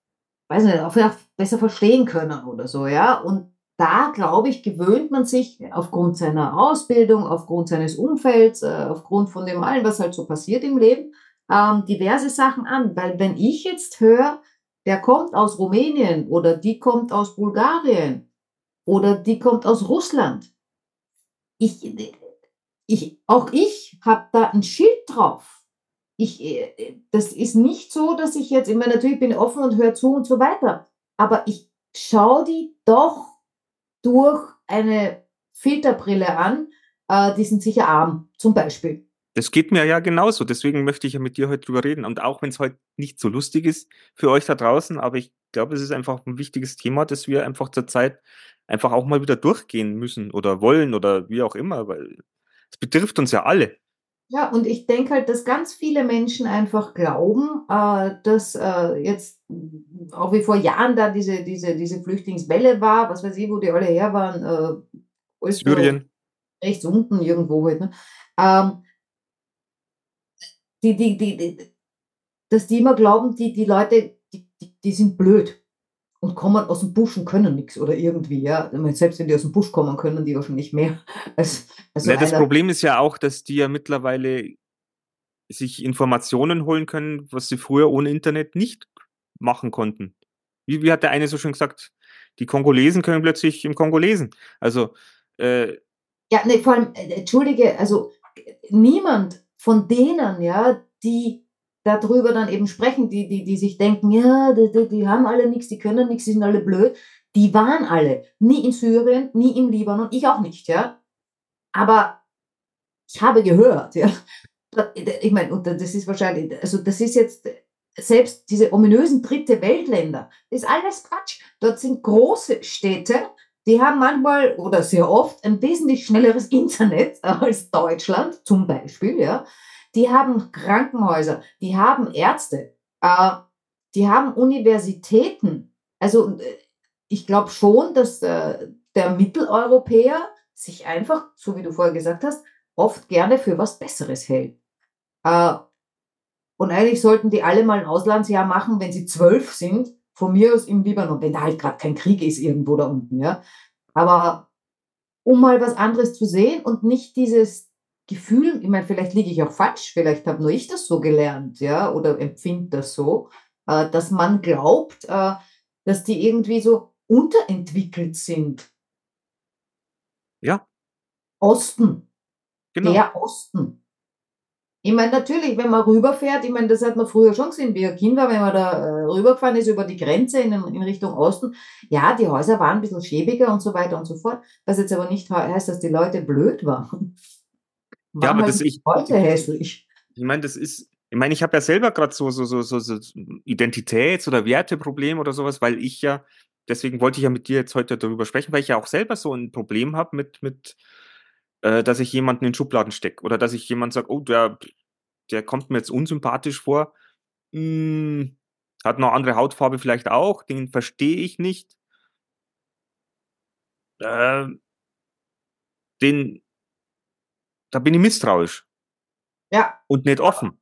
weiß nicht, auch besser verstehen können oder so, ja. Und da, glaube ich, gewöhnt man sich aufgrund seiner Ausbildung, aufgrund seines Umfelds, äh, aufgrund von dem allen, was halt so passiert im Leben, ähm, diverse Sachen an. Weil wenn ich jetzt höre, der kommt aus Rumänien oder die kommt aus Bulgarien oder die kommt aus Russland. Ich, ich, auch ich habe da ein Schild drauf. Ich, das ist nicht so, dass ich jetzt, immer natürlich bin offen und höre zu und so weiter, aber ich schaue die doch durch eine Filterbrille an. Äh, die sind sicher arm, zum Beispiel. Das geht mir ja genauso. Deswegen möchte ich ja mit dir heute drüber reden. Und auch wenn es heute nicht so lustig ist für euch da draußen, aber ich glaube, es ist einfach ein wichtiges Thema, das wir einfach zur Zeit einfach auch mal wieder durchgehen müssen oder wollen oder wie auch immer, weil es betrifft uns ja alle. Ja, und ich denke halt, dass ganz viele Menschen einfach glauben, äh, dass äh, jetzt auch wie vor Jahren da diese, diese, diese Flüchtlingswelle war, was weiß ich, wo die alle her waren, äh, Syrien. Rechts unten irgendwo halt. Ne? Ähm, die, die, die, die, dass die immer glauben, die, die Leute, die, die, die sind blöd und kommen aus dem Busch und können nichts oder irgendwie, ja. Selbst wenn die aus dem Busch kommen, können die wahrscheinlich mehr. Als, als ja, das Problem ist ja auch, dass die ja mittlerweile sich Informationen holen können, was sie früher ohne Internet nicht machen konnten. Wie, wie hat der eine so schön gesagt, die Kongolesen können plötzlich im Kongo lesen. Also äh, ja, nee, vor allem, äh, entschuldige, also niemand von denen, ja, die darüber dann eben sprechen, die, die, die sich denken, ja, die, die, die haben alle nichts, die können nichts, die sind alle blöd, die waren alle nie in Syrien, nie im Libanon, ich auch nicht, ja. Aber ich habe gehört, ja. Ich meine, und das ist wahrscheinlich, also das ist jetzt selbst diese ominösen dritte Weltländer, das ist alles Quatsch. Dort sind große Städte, die haben manchmal oder sehr oft ein wesentlich schnelleres Internet als Deutschland zum Beispiel, ja. Die haben Krankenhäuser, die haben Ärzte, äh, die haben Universitäten. Also äh, ich glaube schon, dass äh, der Mitteleuropäer sich einfach, so wie du vorher gesagt hast, oft gerne für was Besseres hält. Äh, und eigentlich sollten die alle mal ein Auslandsjahr machen, wenn sie zwölf sind, von mir aus im Libanon, wenn da halt gerade kein Krieg ist irgendwo da unten, ja. Aber um mal was anderes zu sehen und nicht dieses Gefühl, ich meine, vielleicht liege ich auch falsch, vielleicht habe nur ich das so gelernt, ja, oder empfinde das so, äh, dass man glaubt, äh, dass die irgendwie so unterentwickelt sind. Ja. Osten. Genau. Der Osten. Ich meine, natürlich, wenn man rüberfährt, ich meine, das hat man früher schon gesehen, wie ein Kind war, wenn man da äh, rübergefahren ist über die Grenze in, in, Richtung Osten. Ja, die Häuser waren ein bisschen schäbiger und so weiter und so fort. Was jetzt aber nicht heißt, dass die Leute blöd waren. Ja, aber das ich. Heute hässlich. Ich meine, das ist. Ich meine, ich habe ja selber gerade so, so, so, so, so Identitäts- oder Werteproblem oder sowas, weil ich ja, deswegen wollte ich ja mit dir jetzt heute darüber sprechen, weil ich ja auch selber so ein Problem habe mit, mit äh, dass ich jemanden in Schubladen stecke oder dass ich jemand sage, oh, der, der kommt mir jetzt unsympathisch vor, hm, hat noch andere Hautfarbe vielleicht auch, den verstehe ich nicht. Äh, den, da bin ich misstrauisch. Ja. Und nicht offen.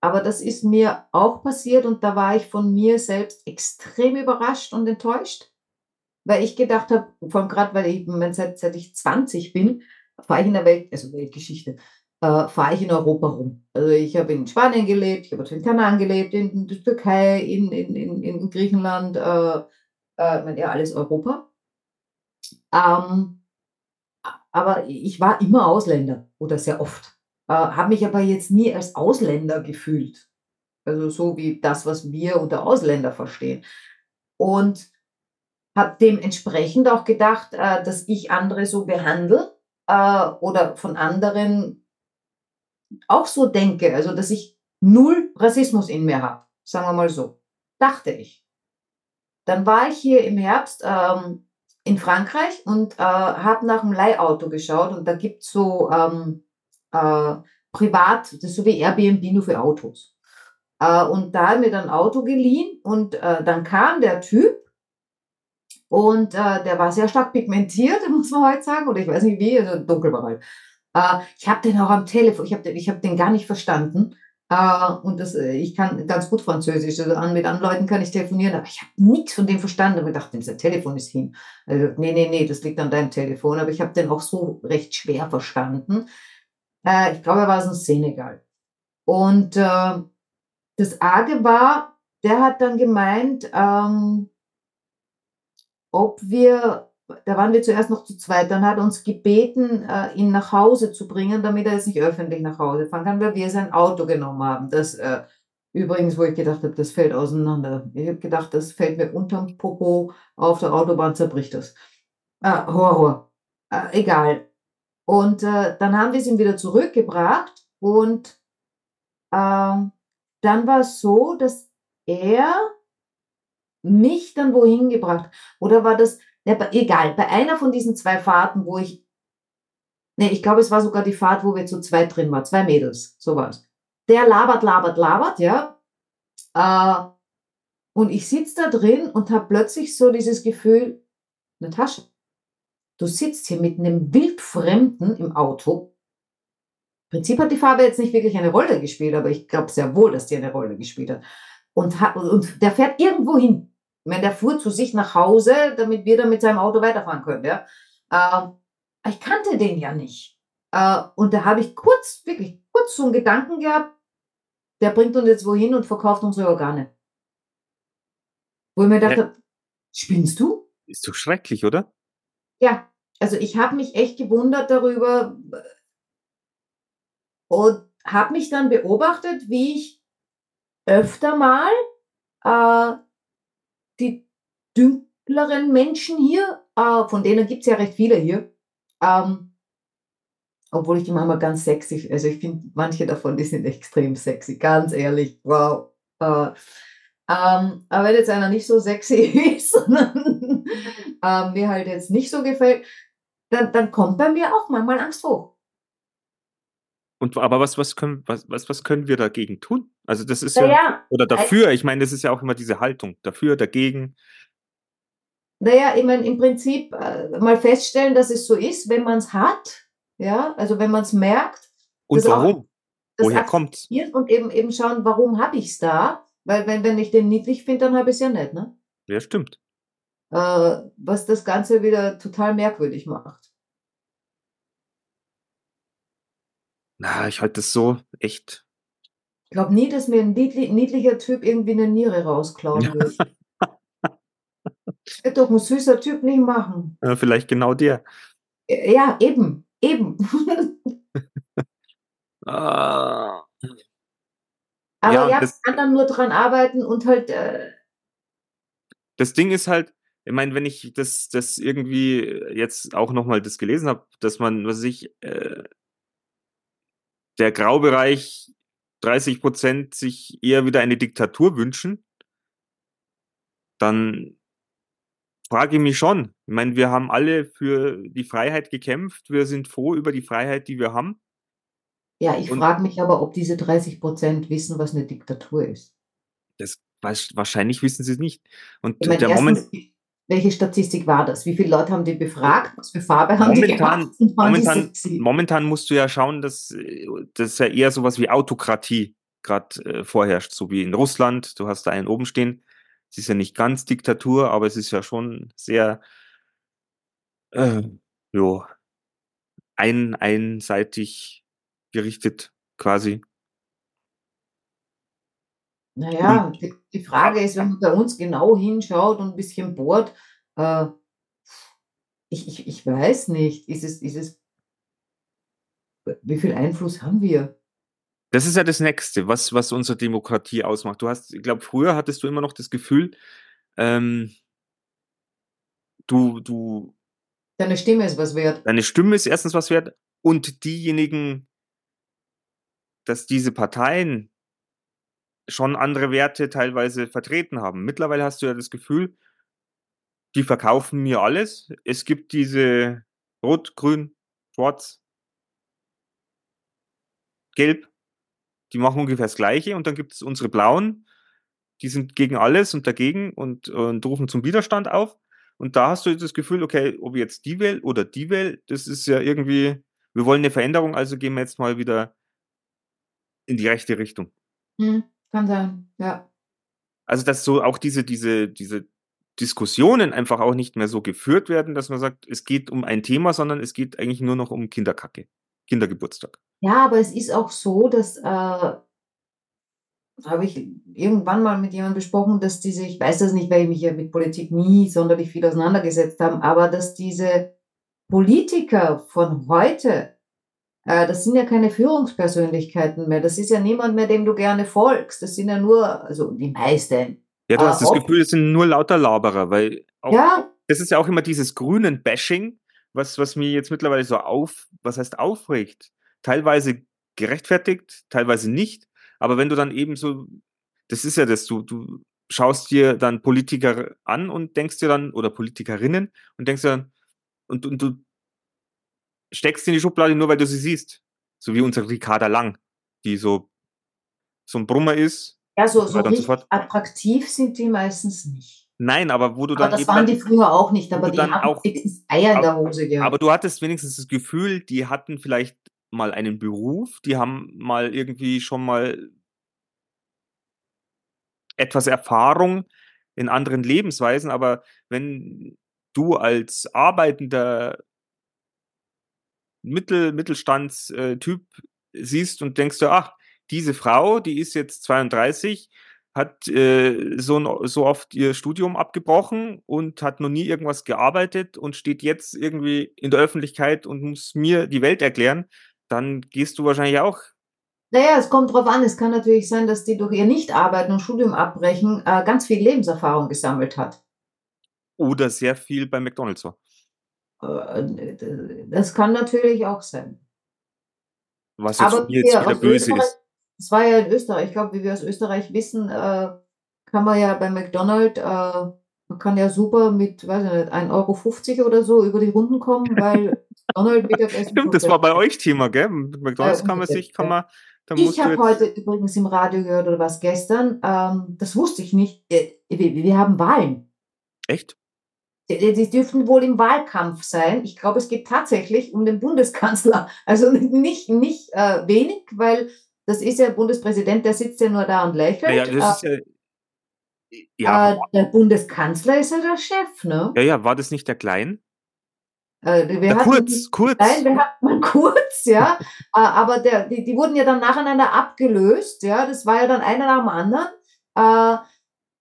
Aber das ist mir auch passiert und da war ich von mir selbst extrem überrascht und enttäuscht, weil ich gedacht habe, vor allem gerade, weil ich seit, seit ich 20 bin, fahre ich in der Welt, also Weltgeschichte, äh, fahre ich in Europa rum. Also ich habe in Spanien gelebt, ich habe in Kanaren gelebt, in der Türkei, in, in, in, in Griechenland, äh, äh, ja, alles Europa. Ähm, aber ich war immer Ausländer oder sehr oft. Äh, habe mich aber jetzt nie als Ausländer gefühlt. Also so wie das, was wir unter Ausländer verstehen. Und habe dementsprechend auch gedacht, äh, dass ich andere so behandle äh, oder von anderen auch so denke, also dass ich null Rassismus in mir habe, sagen wir mal so, dachte ich. Dann war ich hier im Herbst ähm, in Frankreich und äh, habe nach einem Leihauto geschaut und da gibt es so ähm, äh, privat, das ist so wie Airbnb nur für Autos. Äh, und da haben wir dann ein Auto geliehen und äh, dann kam der Typ Und äh, der war sehr stark pigmentiert, muss man heute sagen. Oder ich weiß nicht wie, also dunkel war halt. Ich habe den auch am Telefon, ich habe den, hab den gar nicht verstanden. Äh, und das, äh, ich kann ganz gut Französisch. Also an, mit anderen Leuten kann ich telefonieren, aber ich habe nichts von dem verstanden. Und dachte, sein Telefon ist hin. Also, nee, nee, nee, das liegt an deinem Telefon. Aber ich habe den auch so recht schwer verstanden. Äh, ich glaube, er war aus dem Senegal. Und äh, das Arge war, der hat dann gemeint, ähm, ob wir, da waren wir zuerst noch zu zweit, dann hat er uns gebeten, äh, ihn nach Hause zu bringen, damit er jetzt nicht öffentlich nach Hause fahren kann, weil wir sein Auto genommen haben. Das äh, übrigens, wo ich gedacht habe, das fällt auseinander. Ich habe gedacht, das fällt mir unterm Popo auf der Autobahn, zerbricht das. Äh, Horror. Äh, egal. Und äh, dann haben wir es ihm wieder zurückgebracht und ähm, dann war es so, dass er mich dann wohin gebracht. Oder war das, ja, egal, bei einer von diesen zwei Fahrten, wo ich, nee, ich glaube, es war sogar die Fahrt, wo wir zu zweit drin waren, zwei Mädels, sowas. Der labert, labert, labert, ja. Äh, und ich sitze da drin und habe plötzlich so dieses Gefühl, Natascha, du sitzt hier mit einem Wildfremden im Auto. Im Prinzip hat die Farbe jetzt nicht wirklich eine Rolle gespielt, aber ich glaube sehr wohl, dass die eine Rolle gespielt hat. Und, und der fährt irgendwo hin. Ich meine, der fuhr zu sich nach Hause, damit wir dann mit seinem Auto weiterfahren können. Ja? Äh, ich kannte den ja nicht. Äh, und da habe ich kurz, wirklich kurz so einen Gedanken gehabt, der bringt uns jetzt wohin und verkauft unsere Organe. Wo ich mir dachte, ja. spinnst du? Ist doch schrecklich, oder? Ja, also ich habe mich echt gewundert darüber und habe mich dann beobachtet, wie ich öfter mal äh, die dünkleren Menschen hier, äh, von denen gibt es ja recht viele hier, ähm, obwohl ich die manchmal ganz sexy, also ich finde manche davon, die sind extrem sexy, ganz ehrlich, wow. Äh, ähm, aber wenn jetzt einer nicht so sexy ist, sondern äh, mir halt jetzt nicht so gefällt, dann, dann kommt bei mir auch manchmal Angst hoch. Und aber was, was können, was, was, was können wir dagegen tun? Also das ist ja, ja oder dafür, ich meine, das ist ja auch immer diese Haltung. Dafür, dagegen. Naja, ich meine, im Prinzip äh, mal feststellen, dass es so ist, wenn man es hat, ja, also wenn man es merkt. Und warum? Auch, Woher kommt Und eben, eben schauen, warum habe ich es da? Weil wenn, wenn ich den niedlich finde, dann habe ich es ja nicht, ne? Ja, stimmt. Äh, was das Ganze wieder total merkwürdig macht. Na, ich halte das so echt. Ich glaube nie, dass mir ein niedlicher Typ irgendwie eine Niere rausklauen wird. Wird doch ein süßer Typ nicht machen. Ja, vielleicht genau der. Ja, eben, eben. ah. Aber ja, ja das, kann dann nur dran arbeiten und halt. Äh, das Ding ist halt, ich meine, wenn ich das, das irgendwie jetzt auch nochmal das gelesen habe, dass man, was ich, äh, der Graubereich 30 Prozent sich eher wieder eine Diktatur wünschen, dann frage ich mich schon. Ich meine, wir haben alle für die Freiheit gekämpft. Wir sind froh über die Freiheit, die wir haben. Ja, ich frage mich aber, ob diese 30 Prozent wissen, was eine Diktatur ist. Das wahrscheinlich wissen sie es nicht. Und ich meine, der Moment welche Statistik war das? Wie viele Leute haben die befragt? Was für Farbe haben momentan, die gemacht? Momentan, momentan musst du ja schauen, dass das ja eher sowas wie Autokratie gerade äh, vorherrscht, so wie in Russland. Du hast da einen oben stehen. Es ist ja nicht ganz Diktatur, aber es ist ja schon sehr äh, jo, ein, einseitig gerichtet quasi. Naja, die, die Frage ist, wenn man bei uns genau hinschaut und ein bisschen bohrt, äh, ich, ich, ich weiß nicht, ist es, ist es, wie viel Einfluss haben wir? Das ist ja das Nächste, was, was unsere Demokratie ausmacht. Du hast, ich glaube, früher hattest du immer noch das Gefühl, ähm, du, du. Deine Stimme ist was wert. Deine Stimme ist erstens was wert und diejenigen, dass diese Parteien, schon andere Werte teilweise vertreten haben. Mittlerweile hast du ja das Gefühl, die verkaufen mir alles. Es gibt diese Rot, Grün, Schwarz, Gelb, die machen ungefähr das Gleiche. Und dann gibt es unsere Blauen, die sind gegen alles und dagegen und, und rufen zum Widerstand auf. Und da hast du das Gefühl, okay, ob jetzt die wählt oder die wählt, das ist ja irgendwie, wir wollen eine Veränderung, also gehen wir jetzt mal wieder in die rechte Richtung. Hm, kann sein, ja. Also, dass so auch diese, diese, diese Diskussionen einfach auch nicht mehr so geführt werden, dass man sagt, es geht um ein Thema, sondern es geht eigentlich nur noch um Kinderkacke, Kindergeburtstag. Ja, aber es ist auch so, dass äh, habe ich irgendwann mal mit jemandem besprochen, dass diese, ich weiß das nicht, weil ich mich ja mit Politik nie sonderlich viel auseinandergesetzt habe, aber dass diese Politiker von heute, das sind ja keine Führungspersönlichkeiten mehr, das ist ja niemand mehr, dem du gerne folgst, das sind ja nur, also die meisten. Ja, du äh, hast das Gefühl, es sind nur lauter Laberer, weil auch, Ja, das ist ja auch immer dieses grünen Bashing, was, was mir jetzt mittlerweile so auf, was heißt aufregt? Teilweise gerechtfertigt, teilweise nicht. Aber wenn du dann eben so, das ist ja das, du, du schaust dir dann Politiker an und denkst dir dann, oder Politikerinnen und denkst dir dann, und, und du steckst in die Schublade nur, weil du sie siehst. So wie unsere Ricarda Lang, die so, so ein Brummer ist. ja so, so so attraktiv sind die meistens nicht. Nein, aber wo du Aber dann das eben waren dann, die früher auch nicht, aber die haben auch- wenigstens Eier in der aber- Hose gehabt. Aber du hattest wenigstens das Gefühl, die hatten vielleicht mal einen Beruf, die haben mal irgendwie schon mal etwas Erfahrung in anderen Lebensweisen, aber wenn du als arbeitender Mittel, Mittelstandstyp siehst und denkst du, ach, diese Frau, die ist jetzt 32, hat äh, so, so oft ihr Studium abgebrochen und hat noch nie irgendwas gearbeitet und steht jetzt irgendwie in der Öffentlichkeit und muss mir die Welt erklären, dann gehst du wahrscheinlich auch. Naja, es kommt drauf an. Es kann natürlich sein, dass die durch ihr Nichtarbeiten und Studium abbrechen äh, ganz viel Lebenserfahrung gesammelt hat. Oder sehr viel bei McDonalds war. Äh, Das kann natürlich auch sein. Was jetzt Aber mir jetzt wieder böse ist. das war ja in Österreich, ich glaube, wie wir aus Österreich wissen, äh, kann man ja bei McDonald's, äh, man kann ja super mit, weiß ich nicht, 1,50 Euro oder so über die Runden kommen, weil McDonald's Mittagessen Stimmt, das war bei euch Thema, gell? Mit McDonalds Bei kann man sich, kann man, Ich habe heute übrigens im Radio gehört oder was gestern, ähm, das wusste ich nicht, äh, wir, wir haben Wahlen. Echt? Die, dürften wohl im Wahlkampf sein. Ich glaube, es geht tatsächlich um den Bundeskanzler. Also nicht, nicht äh, wenig, weil das ist ja Bundespräsident, der sitzt ja nur da und lächelt. Naja, das ist ja. Ja, äh, der Bundeskanzler ist ja der Chef, ne? ja, ja, war das nicht der Klein? Äh, Der hatten- Kurz, Kurz. Nein, wir hatten mal kurz, ja. Äh, aber der, die, die wurden ja dann nacheinander abgelöst, ja. Das war ja dann einer nach dem anderen.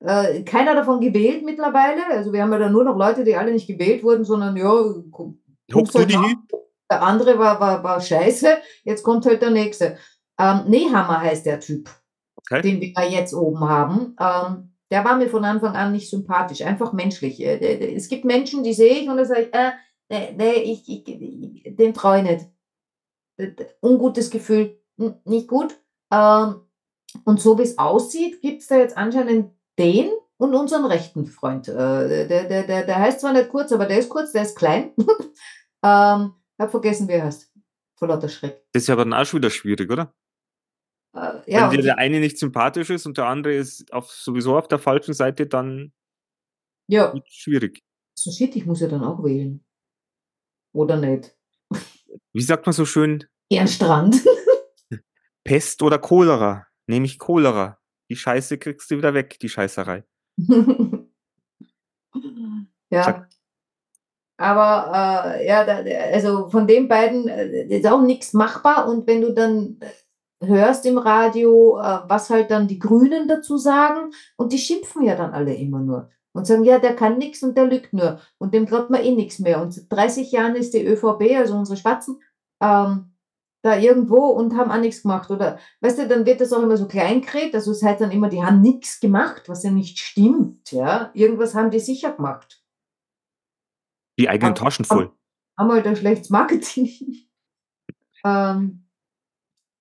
Äh, äh, keiner davon gewählt mittlerweile. Also wir haben ja dann nur noch Leute, die alle nicht gewählt wurden, sondern ja, gu- Hoch guck's halt der andere war, war, war scheiße, jetzt kommt halt der nächste. Ähm, Nehammer heißt der Typ, Okay. den wir jetzt oben haben. Ähm, der war mir von Anfang an nicht sympathisch, einfach menschlich. Äh, der- der- Es gibt Menschen, die sehe ich und dann sage ich, äh, nee, nee ich, ich, den traue ich nicht. Äh, Ungutes Gefühl, nicht gut. Ähm, und so wie es aussieht, gibt es da jetzt anscheinend den und unseren rechten Freund. Äh, der, der, der, der heißt zwar nicht kurz, aber der ist kurz, der ist klein. ähm, hab vergessen, wie er heißt. Vor lauter Schreck. Das ist ja aber dann auch schon wieder schwierig, oder? Äh, ja, Wenn dir und der eine nicht sympathisch ist und der andere ist auf, sowieso auf der falschen Seite, dann ja, schwierig. so shit, ich muss ja dann auch wählen. Oder nicht? Wie sagt man so schön? Ehrenstrand. Pest oder Cholera? Nämlich Cholera. Die Scheiße kriegst du wieder weg, die Scheißerei. ja. Zack. Aber äh, ja, da, also von den beiden äh, ist auch nichts machbar. Und wenn du dann äh, hörst im Radio, äh, was halt dann die Grünen dazu sagen, und die schimpfen ja dann alle immer nur und sagen, ja, der kann nichts und der lügt nur und dem glaubt man eh nichts mehr. Und seit 30 Jahren ist die ÖVP, also unsere Schwarzen, ähm, da irgendwo und haben auch nichts gemacht. Oder weißt du, dann wird das auch immer so kleinkriegt, also es heißt dann immer, die haben nichts gemacht, was ja nicht stimmt. Ja, irgendwas haben die sicher gemacht. Die eigenen Aber- Taschen voll. haben halt ein schlechtes Marketing. ähm,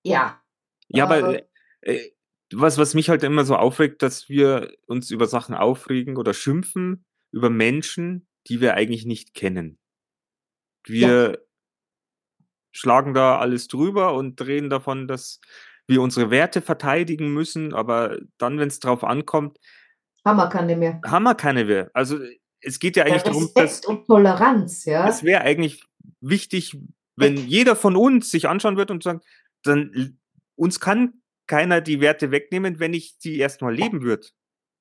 ja. Ja, aber aber- äh, was, was mich halt immer so aufregt, dass wir uns über Sachen aufregen oder schimpfen, über Menschen, die wir eigentlich nicht kennen. Wir schlagen da alles drüber und reden davon, dass wir unsere Werte verteidigen müssen, aber dann, wenn es drauf ankommt, Haben wir keine mehr. haben wir keine mehr. Also es geht ja eigentlich Ja, darum, dass Respekt und Toleranz, ja. es wäre eigentlich wichtig, wenn jeder von uns sich anschauen wird und sagt, dann uns kann keiner die Werte wegnehmen, wenn ich die erstmal leben würde.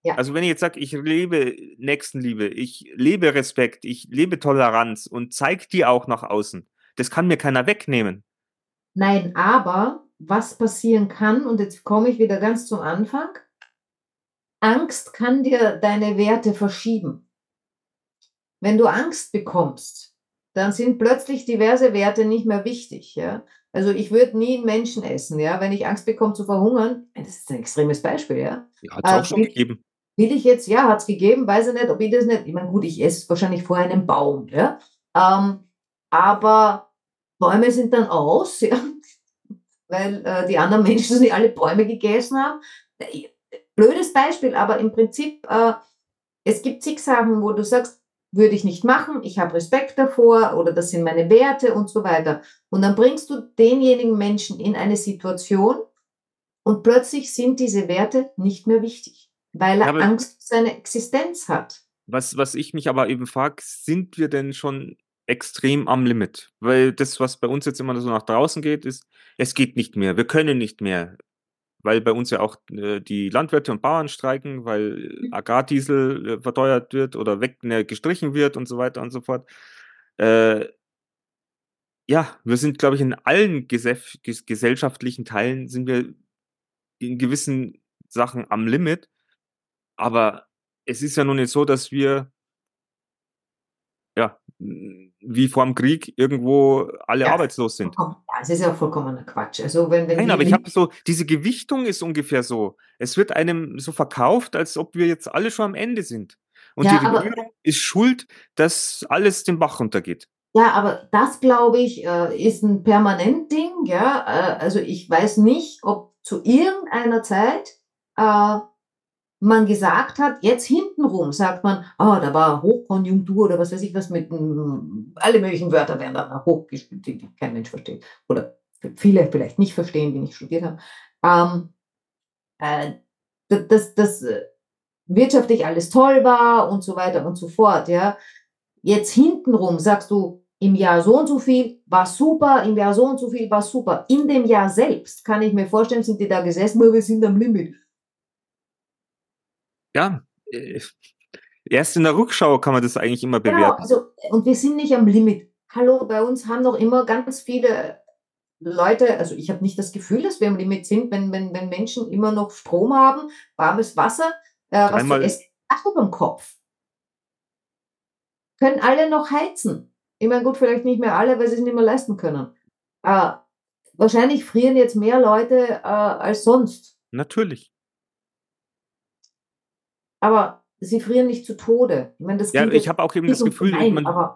Ja. Also wenn ich jetzt sage, ich lebe Nächstenliebe, ich lebe Respekt, ich lebe Toleranz und zeige die auch nach außen, das kann mir keiner wegnehmen. Nein, aber was passieren kann, und jetzt komme ich wieder ganz zum Anfang, Angst kann dir deine Werte verschieben. Wenn du Angst bekommst, dann sind plötzlich diverse Werte nicht mehr wichtig. Ja? Also ich würde nie einen Menschen essen, ja, wenn ich Angst bekomme zu verhungern. Das ist ein extremes Beispiel, ja. Ja, hat es Äh, auch schon will- gegeben. Will ich jetzt, ja, hat es gegeben, weiß ich nicht, ob ich das nicht. Ich meine, gut, ich esse wahrscheinlich vorher einen Baum, ja. Ähm, aber Bäume sind dann aus, ja, weil äh, die anderen Menschen nicht alle Bäume gegessen haben. Äh, Blödes Beispiel, aber im Prinzip, äh, es gibt zig Sachen, wo du sagst, würde ich nicht machen, ich habe Respekt davor oder das sind meine Werte und so weiter. Und dann bringst du denjenigen Menschen in eine Situation und plötzlich sind diese Werte nicht mehr wichtig, weil er aber- Angst um seine Existenz hat. Was, was ich mich aber eben frage, sind wir denn schon extrem am Limit? Weil das, was bei uns jetzt immer so nach draußen geht, ist, es geht nicht mehr, wir können nicht mehr. Weil bei uns ja auch äh, die Landwirte und Bauern streiken, weil Mhm. Agrardiesel äh, verteuert wird oder weg ne, gestrichen wird und so weiter und so fort. Äh, ja, wir sind, glaube ich, in allen gesef- ges gesellschaftlichen Teilen sind wir in gewissen Sachen am Limit. Aber es ist ja nun nicht so, dass wir ja, wie vor dem Krieg irgendwo alle Ja. arbeitslos sind. Es ist ja vollkommener Quatsch. Also wenn, wenn Nein, aber ich habe so, diese Gewichtung ist ungefähr so. Es wird einem so verkauft, als ob wir jetzt alle schon am Ende sind. Und Ja, die Regierung ist schuld, dass alles den Bach runtergeht. Ja, aber das, glaube ich, äh, ist ein Permanentding. Ja? Äh, Also ich weiß nicht, ob zu irgendeiner Zeit äh, man gesagt hat, jetzt hintenrum sagt man, ah, da war Hochkonjunktur oder was weiß ich was mit, mm, alle möglichen Wörter werden dann hochgespielt, die kein Mensch versteht. Oder viele vielleicht nicht verstehen, die nicht studiert haben. Ähm, äh, dass, dass äh, wirtschaftlich alles toll war und so weiter und so fort. Ja? Jetzt hintenrum sagst du, im Jahr so und so viel war super, im Jahr so und so viel war super. In dem Jahr selbst kann ich mir vorstellen, sind die da gesessen, "Oh, wir sind am Limit. Ja, äh, erst in der Rückschau kann man das eigentlich immer Genau, bewerten. also, und wir sind nicht am Limit. Hallo, bei uns haben doch immer ganz viele Leute, also ich habe nicht das Gefühl, dass wir am Limit sind, wenn, wenn, wenn Menschen immer noch Strom haben, warmes Wasser, äh, was zu essen, Dach über dem Kopf. Können alle noch heizen. Ich meine, gut, vielleicht nicht mehr alle, weil sie es nicht mehr leisten können. Äh, wahrscheinlich frieren jetzt mehr Leute äh, als sonst. Natürlich. Aber sie frieren nicht zu Tode. Ich meine, das Ja, ich habe auch eben das Gefühl, gemein, man,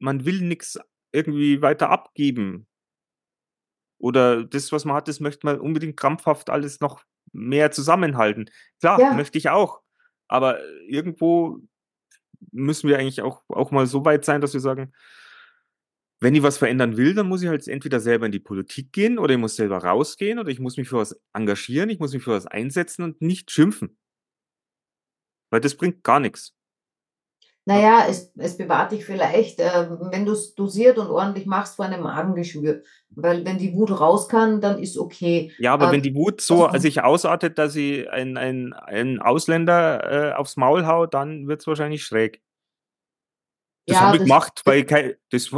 man will nichts irgendwie weiter abgeben. Oder das, was man hat, das möchte man unbedingt krampfhaft alles noch mehr zusammenhalten. Klar, Ja. möchte ich auch. Aber irgendwo müssen wir eigentlich auch, auch mal so weit sein, dass wir sagen, wenn ich was verändern will, dann muss ich halt entweder selber in die Politik gehen oder ich muss selber rausgehen oder ich muss mich für was engagieren, ich muss mich für was einsetzen und nicht schimpfen. Weil das bringt gar nichts. Naja, es, es bewahrt dich vielleicht, äh, wenn du es dosiert und ordentlich machst, vor einem Magengeschwür. Weil wenn die Wut raus kann, dann ist okay. Ja, aber Ähm, wenn die Wut so das- sich ausartet, dass sie ein, ein, ein Ausländer äh, aufs Maul haut, dann wird es wahrscheinlich schräg. Das Ja, habe ich das- gemacht, weil kein, das,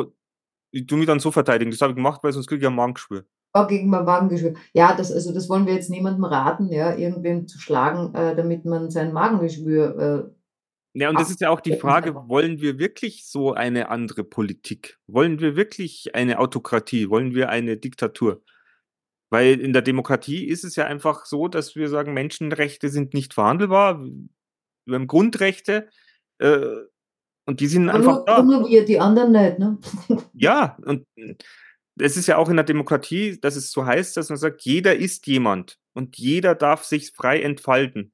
ich tu mich dann so verteidigen. Das habe ich gemacht, weil sonst kriege ich ein Magengeschwür. Auch gegen mein Magengeschwür. Ja, das, also das wollen wir jetzt niemandem raten, ja, irgendwem zu schlagen, äh, damit man sein Magengeschwür. Äh, Ja, und das ist ja auch die Frage, wollen wir wirklich so eine andere Politik? Wollen wir wirklich eine Autokratie? Wollen wir eine Diktatur? Weil in der Demokratie ist es ja einfach so, dass wir sagen, Menschenrechte sind nicht verhandelbar. Wir haben Grundrechte äh, und die sind einfach nur, da. nur wir, die anderen nicht, ne? Ja, und es ist ja auch in der Demokratie, dass es so heißt, dass man sagt, jeder ist jemand und jeder darf sich frei entfalten.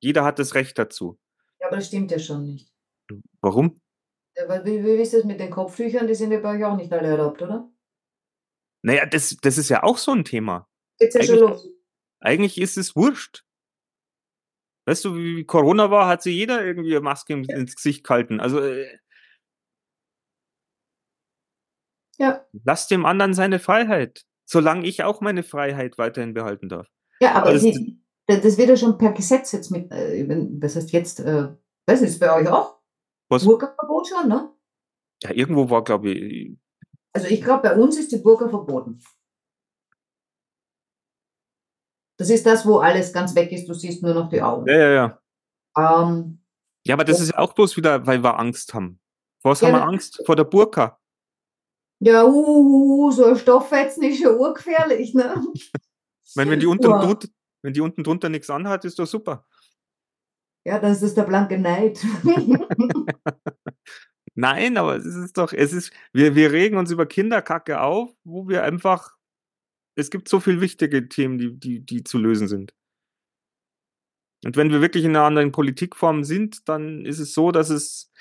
Jeder hat das Recht dazu. Ja, aber das stimmt ja schon nicht. Warum? Ja, weil, wie, wie ist das mit den Kopftüchern? Die sind ja bei euch auch nicht alle erlaubt, oder? Naja, das, das ist ja auch so ein Thema. Geht's ja schon Eigentlich- los. Eigentlich ist es wurscht. Weißt du, wie Corona war, hat sie jeder irgendwie eine Maske ins Gesicht gehalten. Also äh, Ja. lass dem anderen seine Freiheit, solange ich auch meine Freiheit weiterhin behalten darf. Ja, aber das- die, das wird ja schon per Gesetz jetzt mit, äh, das heißt jetzt, äh, nicht, ist bei euch auch? Was? Burka-Verbot schon, ne? Ja, irgendwo war, glaube ich, Also ich glaube, bei uns ist die Burka verboten. Das ist das, wo alles ganz weg ist, du siehst nur noch die Augen. ja, ja, ja. Ähm, Ja, aber das ist ja auch bloß wieder, weil wir Angst haben. Vor was Ja, haben wir Angst? Vor der Burka. Ja, uh, so ein Stoffwetzen ist ja urgefährlich, ne? Ich meine, wenn die unten, drunter, wenn die unten drunter nichts anhat, ist doch super. Ja, das ist der blanke Neid. Nein, aber es ist doch, es ist, wir, wir regen uns über Kinderkacke auf, wo wir einfach, es gibt so viel wichtige Themen, die, die, die zu lösen sind. Und wenn wir wirklich in einer anderen Politikform sind, dann ist es so, dass es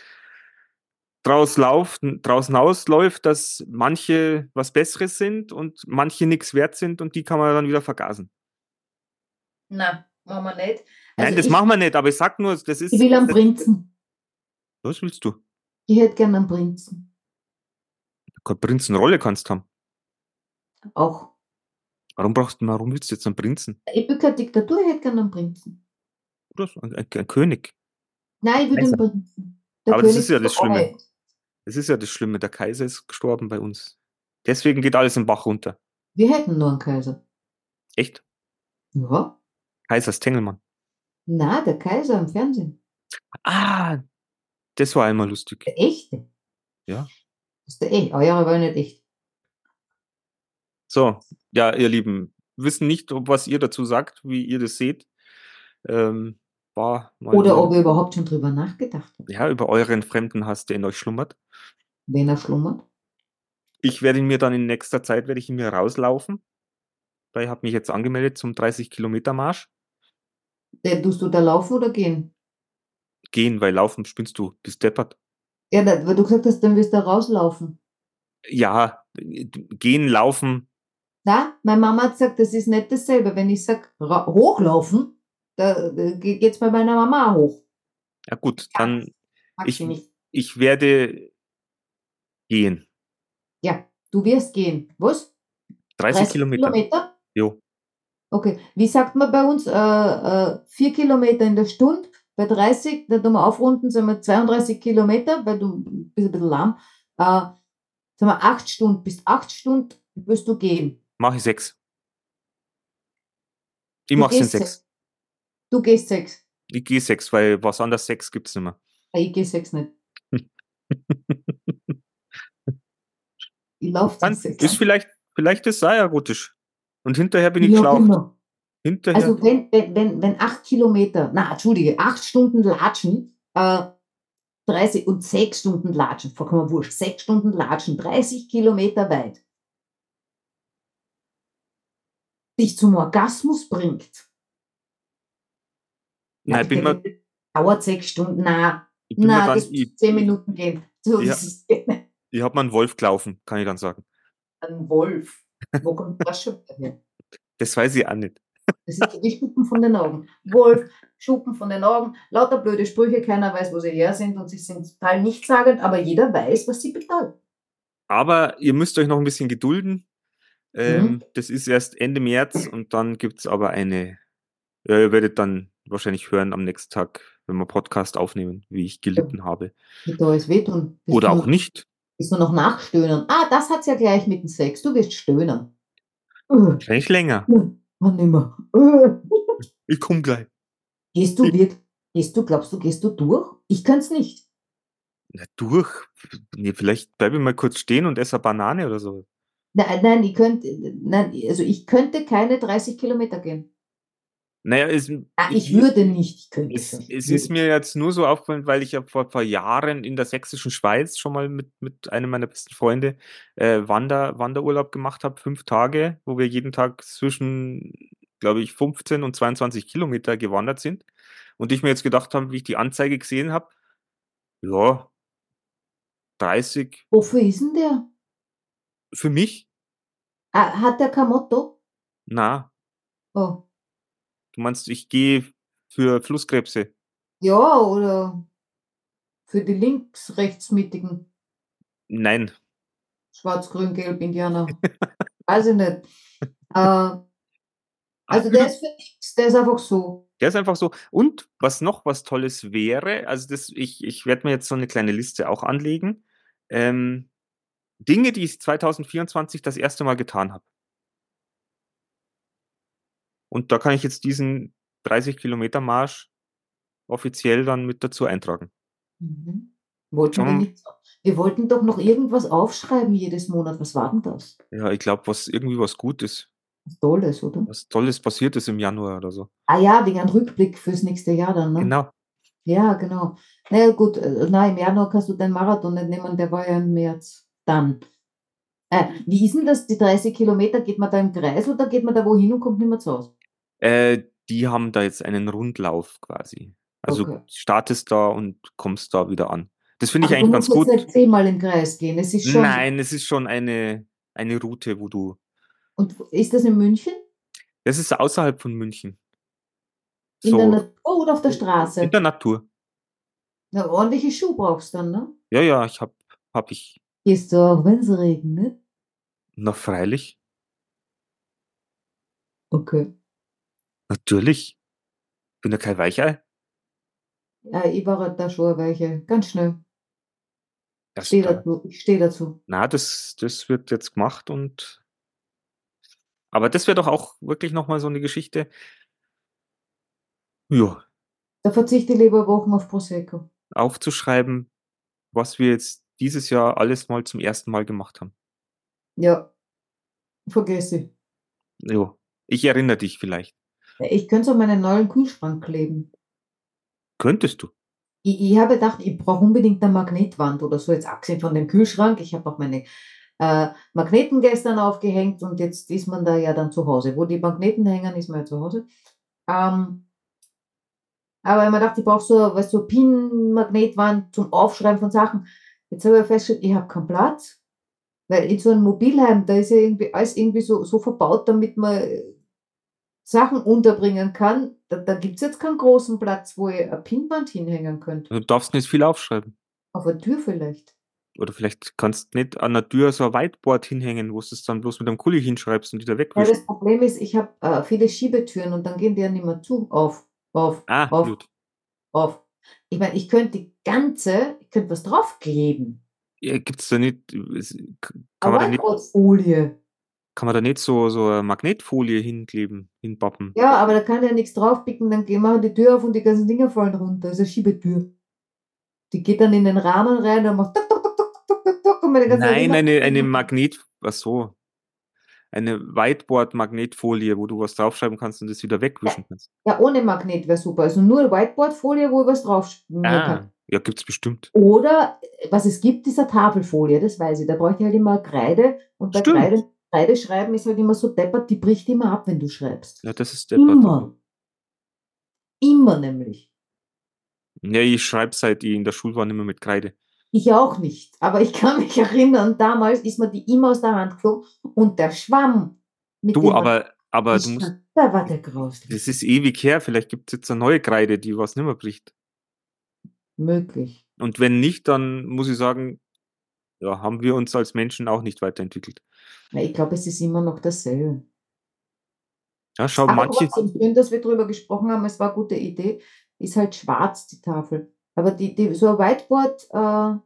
draus lauft, draußen ausläuft, dass manche was Besseres sind und manche nichts wert sind und die kann man dann wieder vergasen. Na, machen wir nicht. Nein, Also das ich, machen wir nicht, aber ich sag nur, das ist. ich will einen das, Prinzen. Was willst du? Ich hätte gerne einen Prinzen. Keine Prinzenrolle kannst haben. Auch. Warum brauchst du, warum willst du jetzt einen Prinzen? Ich bin keine Diktatur, ich hätte gerne einen Prinzen. Oder so? Ein, ein, ein König. Nein, ich will den Prinzen. Der Aber das König ist ja das Schlimme. Das ist ja das Schlimme. Der Kaiser ist gestorben bei uns. Deswegen geht alles im Bach runter. Wir hätten nur einen Kaiser. Echt? Ja. Kaisers Tengelmann. Na, der Kaiser im Fernsehen. Ah, das war einmal lustig. Der echte. Ja. Das ist der echt. Eure war nicht echt. So, ja, ihr Lieben, wissen nicht, ob was ihr dazu sagt, wie ihr das seht. Ähm, war Oder ob ihr überhaupt schon drüber nachgedacht habt, ja, über euren Fremdenhass, der in euch schlummert. Wenn er schlummert. Ich werde ihn mir dann in nächster Zeit, werde ich ihn mir rauslaufen. Weil ich habe mich jetzt angemeldet zum 30 Kilometer Marsch. Äh, Tust du da laufen oder gehen? Gehen, weil laufen spinnst du, bist deppert. Ja, da, weil du gesagt hast, dann wirst du rauslaufen. Ja, gehen, laufen, Na, meine Mama hat gesagt, das ist nicht dasselbe. Wenn ich sage, hochlaufen, da, da geht's bei meiner Mama hoch. ja gut, dann Mag Ich- nicht. ich werde gehen. Ja, du wirst gehen. Was? 30, Kilometer. Kilometer? Jo. Okay. Wie sagt man bei uns? Äh, äh, vier Kilometer in der Stunde. Bei 30, da tun wir aufrunden, sind wir 32 Kilometer, weil du bist ein bisschen lahm. Äh, sagen wir acht Stunden. Bis acht Stunden wirst du gehen. Mache ich sechs. Ich Du mache es in gehst sechs. Du gehst sechs. Ich gehe sechs, weil was anderes sechs gibt's nicht mehr. Ich gehe sechs nicht. Kann, sechs. ist vielleicht, vielleicht ist es auch erotisch. Und hinterher bin ich Ja, genau. Hinterher. Also wenn, wenn, wenn, wenn acht Kilometer, na, entschuldige, acht Stunden latschen, äh, 30 und sechs Stunden latschen, vollkommen wurscht, sechs Stunden latschen, 30 Kilometer weit, dich zum Orgasmus bringt. Nein, ich bin mir- dauert sechs Stunden, na, na, das zehn Minuten gehen. So, Ja. ist ich habe mal einen Wolf gelaufen, kann ich dann sagen. Wolf. Wo kommt das schon her? Das weiß ich auch nicht. Das ist die Schuppen von den Augen. Wolf, Schuppen von den Augen, lauter blöde Sprüche, keiner weiß, wo sie her sind und sie sind total nichtssagend, aber jeder weiß, was sie bedeuten. Aber ihr müsst euch noch ein bisschen gedulden. Ähm, Mhm. Das ist erst Ende März und dann gibt's aber eine, ja, ihr werdet dann wahrscheinlich hören am nächsten Tag, wenn wir Podcast aufnehmen, wie ich gelitten habe. Wird da alles wehtun. Oder auch nicht. Wirst du noch nachstöhnen? Ah, das hat's ja gleich mit dem Sex. Du wirst stöhnen. Äh, Wahrscheinlich länger. Mann, nimmer. Äh. Ich komm gleich. Gehst du wirklich, gehst du, glaubst du, gehst du durch? Ich kann's nicht. Na, durch. Nee, vielleicht bleibe ich mal kurz stehen und esse eine Banane oder so. Nein, nein, ich könnte, nein, also ich könnte keine 30 Kilometer gehen. Naja, es, Ah, ich würde nicht, ich könnte Es, es ist mir jetzt nur so aufgefallen, weil ich ja vor, vor Jahren in der sächsischen Schweiz schon mal mit, mit einem meiner besten Freunde äh, Wander, Wanderurlaub gemacht habe, fünf Tage, wo wir jeden Tag zwischen, glaube ich, 15 und 22 Kilometer gewandert sind. Und ich mir jetzt gedacht habe, wie ich die Anzeige gesehen habe, ja, 30 Wofür ist denn der? für mich? Ah, hat der kein Motto? Na, Oh, du meinst, ich gehe Für Flusskrebse. Ja, oder für die links-rechtsmittigen Nein. Schwarz-Grün-Gelb-Indianer. Weiß ich nicht. Äh, also der ist für nichts, der ist einfach so. Der ist einfach so. Und was noch was Tolles wäre, also das, ich, ich werde mir jetzt so eine kleine Liste auch anlegen. Ähm, Dinge, die ich 2024 das erste Mal getan habe. Und da kann ich jetzt diesen 30 Kilometer Marsch offiziell dann mit dazu eintragen. Mhm. Wollten wir, Schon- nicht, wir wollten doch noch irgendwas aufschreiben jedes Monat. Was war denn das? Ja, ich glaube, was irgendwie was Gutes, Was Tolles, oder? was Tolles passiert ist im Januar oder so. Ah ja, wegen einem Rückblick fürs nächste Jahr dann, ne? Genau. Ja, genau. Na ja, gut, äh, nein, im Januar kannst du den Marathon nicht nehmen, der war ja im März. Dann. Äh, wie ist denn das, die 30 Kilometer? Geht man da im Kreis oder geht man da wohin und kommt nicht mehr zu Hause? Äh, die haben da jetzt einen Rundlauf quasi. Also Okay. startest da und kommst da wieder an. Das finde ich du eigentlich ganz musst gut. jetzt nicht zehnmal im Kreis gehen. Es ist schon. Nein, es ist schon eine, eine Route, wo du. Und ist das in München? Das ist außerhalb von München. In So, der Natur oder auf der Straße? in der Natur. Na, ordentliche Schuhe brauchst du dann, ne? Ja, ja, ich hab, hab ich. Gehst du auch, wenn es regnet? Na, freilich. Okay. Natürlich. Bin ja kein Weichei. Ja, ich war da schon welche. Ganz schnell. Das, Steh da, dazu. Ich stehe dazu. na, das, das wird jetzt gemacht und. Aber das wäre doch auch wirklich nochmal so eine Geschichte. Ja, Da verzichte ich lieber Wochen auf Prosecco. aufzuschreiben, was wir jetzt dieses Jahr alles mal zum ersten Mal gemacht haben. Ja. Vergesse ich. Jo. Ich erinnere dich vielleicht. Ich könnte es auf meinen neuen Kühlschrank kleben. Könntest du? Ich, ich habe gedacht, ich brauche unbedingt eine Magnetwand oder so, jetzt abgesehen von dem Kühlschrank. Ich habe auch meine äh, Magneten gestern aufgehängt und jetzt ist man da ja dann zu Hause. Wo die Magneten hängen, ist man ja zu Hause. Ähm, aber ich mir gedacht, ich brauche so, weißt du, so Pin-Magnetwand zum Aufschreiben von Sachen. Jetzt habe ich festgestellt, ich habe keinen Platz. Weil in so einem Mobilheim, da ist ja irgendwie alles irgendwie so, so verbaut, damit man Sachen unterbringen kann. Da, da gibt es jetzt keinen großen Platz, wo ich ein Pinwand hinhängen könnte. Du darfst nicht viel aufschreiben. Auf der Tür vielleicht. Oder vielleicht kannst du nicht an der Tür so ein Whiteboard hinhängen, wo du es dann bloß mit einem Kuli hinschreibst und wieder Ja, wegwischst. das Problem ist, ich habe äh, viele Schiebetüren und dann gehen die ja nicht mehr zu. Auf, auf, Ah, auf, gut. auf. Ich meine, ich könnte die ganze, ich könnte was draufkleben. Ja, gibt's da nicht, es- kann Eine man da nicht, Whiteboard-Folie. Kann man da nicht so, so eine Magnetfolie hinkleben, hinpappen? Ja, aber da kann ja nichts draufpicken, dann gehen wir die Tür auf und die ganzen Dinger fallen runter. Das ist eine Schiebetür. Die geht dann in den Rahmen rein und macht tuk, tuk, tuk, tuk, tuk, tuk, und meine ganzen Nein, Dinger- eine, eine Magnet, ach so, eine Whiteboard-Magnetfolie, wo du was draufschreiben kannst und das wieder wegwischen kannst. Ja, ohne Magnet wäre super. Also nur eine Whiteboard-Folie, wo ich was draufschmieren kann. Ah, ja, gibt's bestimmt. Oder was es gibt, ist eine Tafelfolie, das weiß ich. Da brauche ich halt immer Kreide und bei Stimmt. Kreide, Kreide schreiben ist halt immer so deppert, die bricht immer ab, wenn du schreibst. Ja, das ist deppert. Immer. Immer nämlich. Ja, ich schreibe seit ich in der Schule war nicht mehr mit Kreide. Ich auch nicht. Aber ich kann mich erinnern, damals ist mir die immer aus der Hand geflogen und der Schwamm mit Du, aber, aber du musst, da war der grauslich. das ist ewig her, vielleicht gibt's jetzt eine neue Kreide, die was nicht mehr bricht. Möglich. Und wenn nicht, dann muss ich sagen, ja, haben wir uns als Menschen auch nicht weiterentwickelt. Na, ich glaube, es ist immer noch dasselbe. Ja, schau, Aber manche, schön, dass wir darüber gesprochen haben, es war eine gute Idee, ist halt schwarz, die Tafel. Aber die, die, so ein Whiteboard, äh, Ah,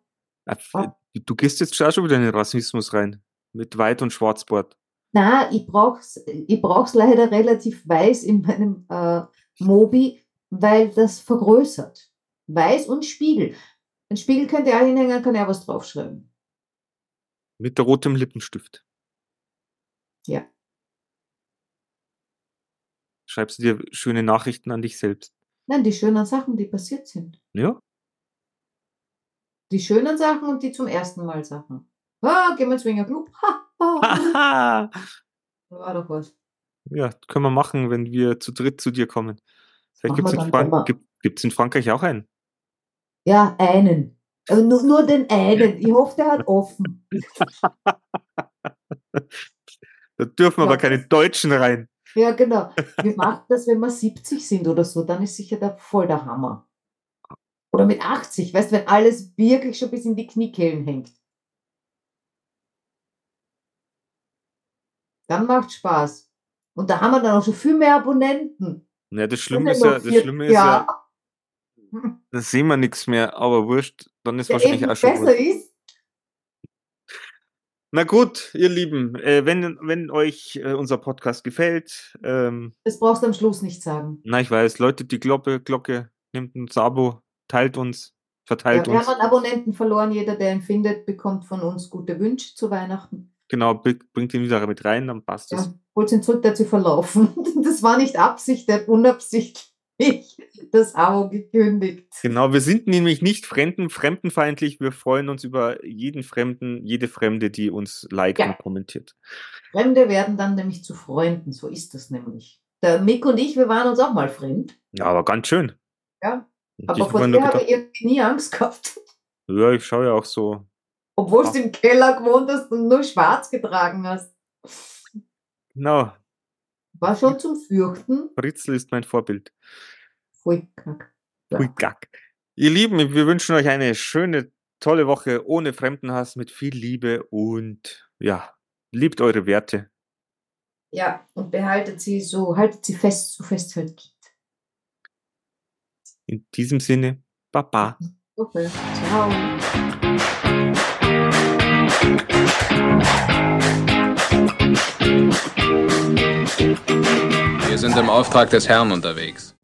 f- du gehst jetzt schon wieder in den Rassismus rein. Mit Weiß- und Schwarzboard. na, ich brauch's, ich brauch's leider relativ weiß in meinem äh, Mobi, weil das vergrößert. Weiß und Spiegel. Ein Spiegel könnt ihr auch hinhängen, kann ja was draufschreiben. Mit rotem Lippenstift. Ja. Schreibst du dir schöne Nachrichten an dich selbst. Nein, die schönen Sachen, die passiert sind. Ja? Die schönen Sachen und die zum ersten Mal Sachen. Ah, gehen wir ins Winger Club. Ha, ha! War doch was. ja, können wir machen, wenn wir zu dritt zu dir kommen. Vielleicht gibt's wir in. Frank gibt, gibt's in Frankreich auch einen. Ja, einen. Nur, nur den einen. Ich hoffe, der hat offen. Da dürfen Ja, aber keine Deutschen rein. Ja, genau. Wir machen das, wenn wir 70 sind oder so, dann ist sicher der, voll der Hammer. Oder mit 80, weißt du, wenn alles wirklich schon bis in die Kniekehlen hängt. Dann macht Spaß. Und da haben wir dann auch schon viel mehr Abonnenten. Ja, das Schlimme ist ja, das Schlimme ist ja, ja. da sehen wir nichts mehr, aber wurscht, dann ist Der wahrscheinlich auch schon besser wurscht. ist. Na gut, ihr Lieben, äh, wenn, wenn euch äh, unser Podcast gefällt, ähm, Das brauchst du am Schluss nicht sagen. na, ich weiß, läutet die Glocke, Glocke, nehmt ein Abo, teilt uns, Ja, verteilt wir uns. haben einen Abonnenten verloren. Jeder, der ihn findet, bekommt von uns gute Wünsche zu Weihnachten. Genau, br- bringt ihn wieder mit rein, dann passt es. Ja, holt ihn zurück, der hat verlaufen. Das war nicht Absicht, der hat unabsichtlich das Abo gekündigt. Genau, wir sind nämlich nicht fremden, fremdenfeindlich. Wir freuen uns über jeden Fremden, jede Fremde, die uns liked Ja. und kommentiert. Fremde werden dann nämlich zu Freunden, so ist das nämlich. Der Mick und ich, wir waren uns auch mal fremd. Ja, aber ganz schön. Ja, Und aber ich vor dir habe ich irgendwie nie Angst gehabt. ja, ich schaue ja auch so. Obwohl Ah. du im Keller gewohnt hast und nur schwarz getragen hast. Genau, War schon zum Fürchten. Fritzl ist mein Vorbild. Voll kack. Ja. Hui, gack. Ihr Lieben, wir wünschen euch eine schöne, tolle Woche ohne Fremdenhass, mit viel Liebe und ja, liebt eure Werte. Ja, und behaltet sie so, haltet sie fest, so fest es halt geht. In diesem Sinne, Baba. Okay. Ciao. Wir sind im Auftrag des Herrn unterwegs.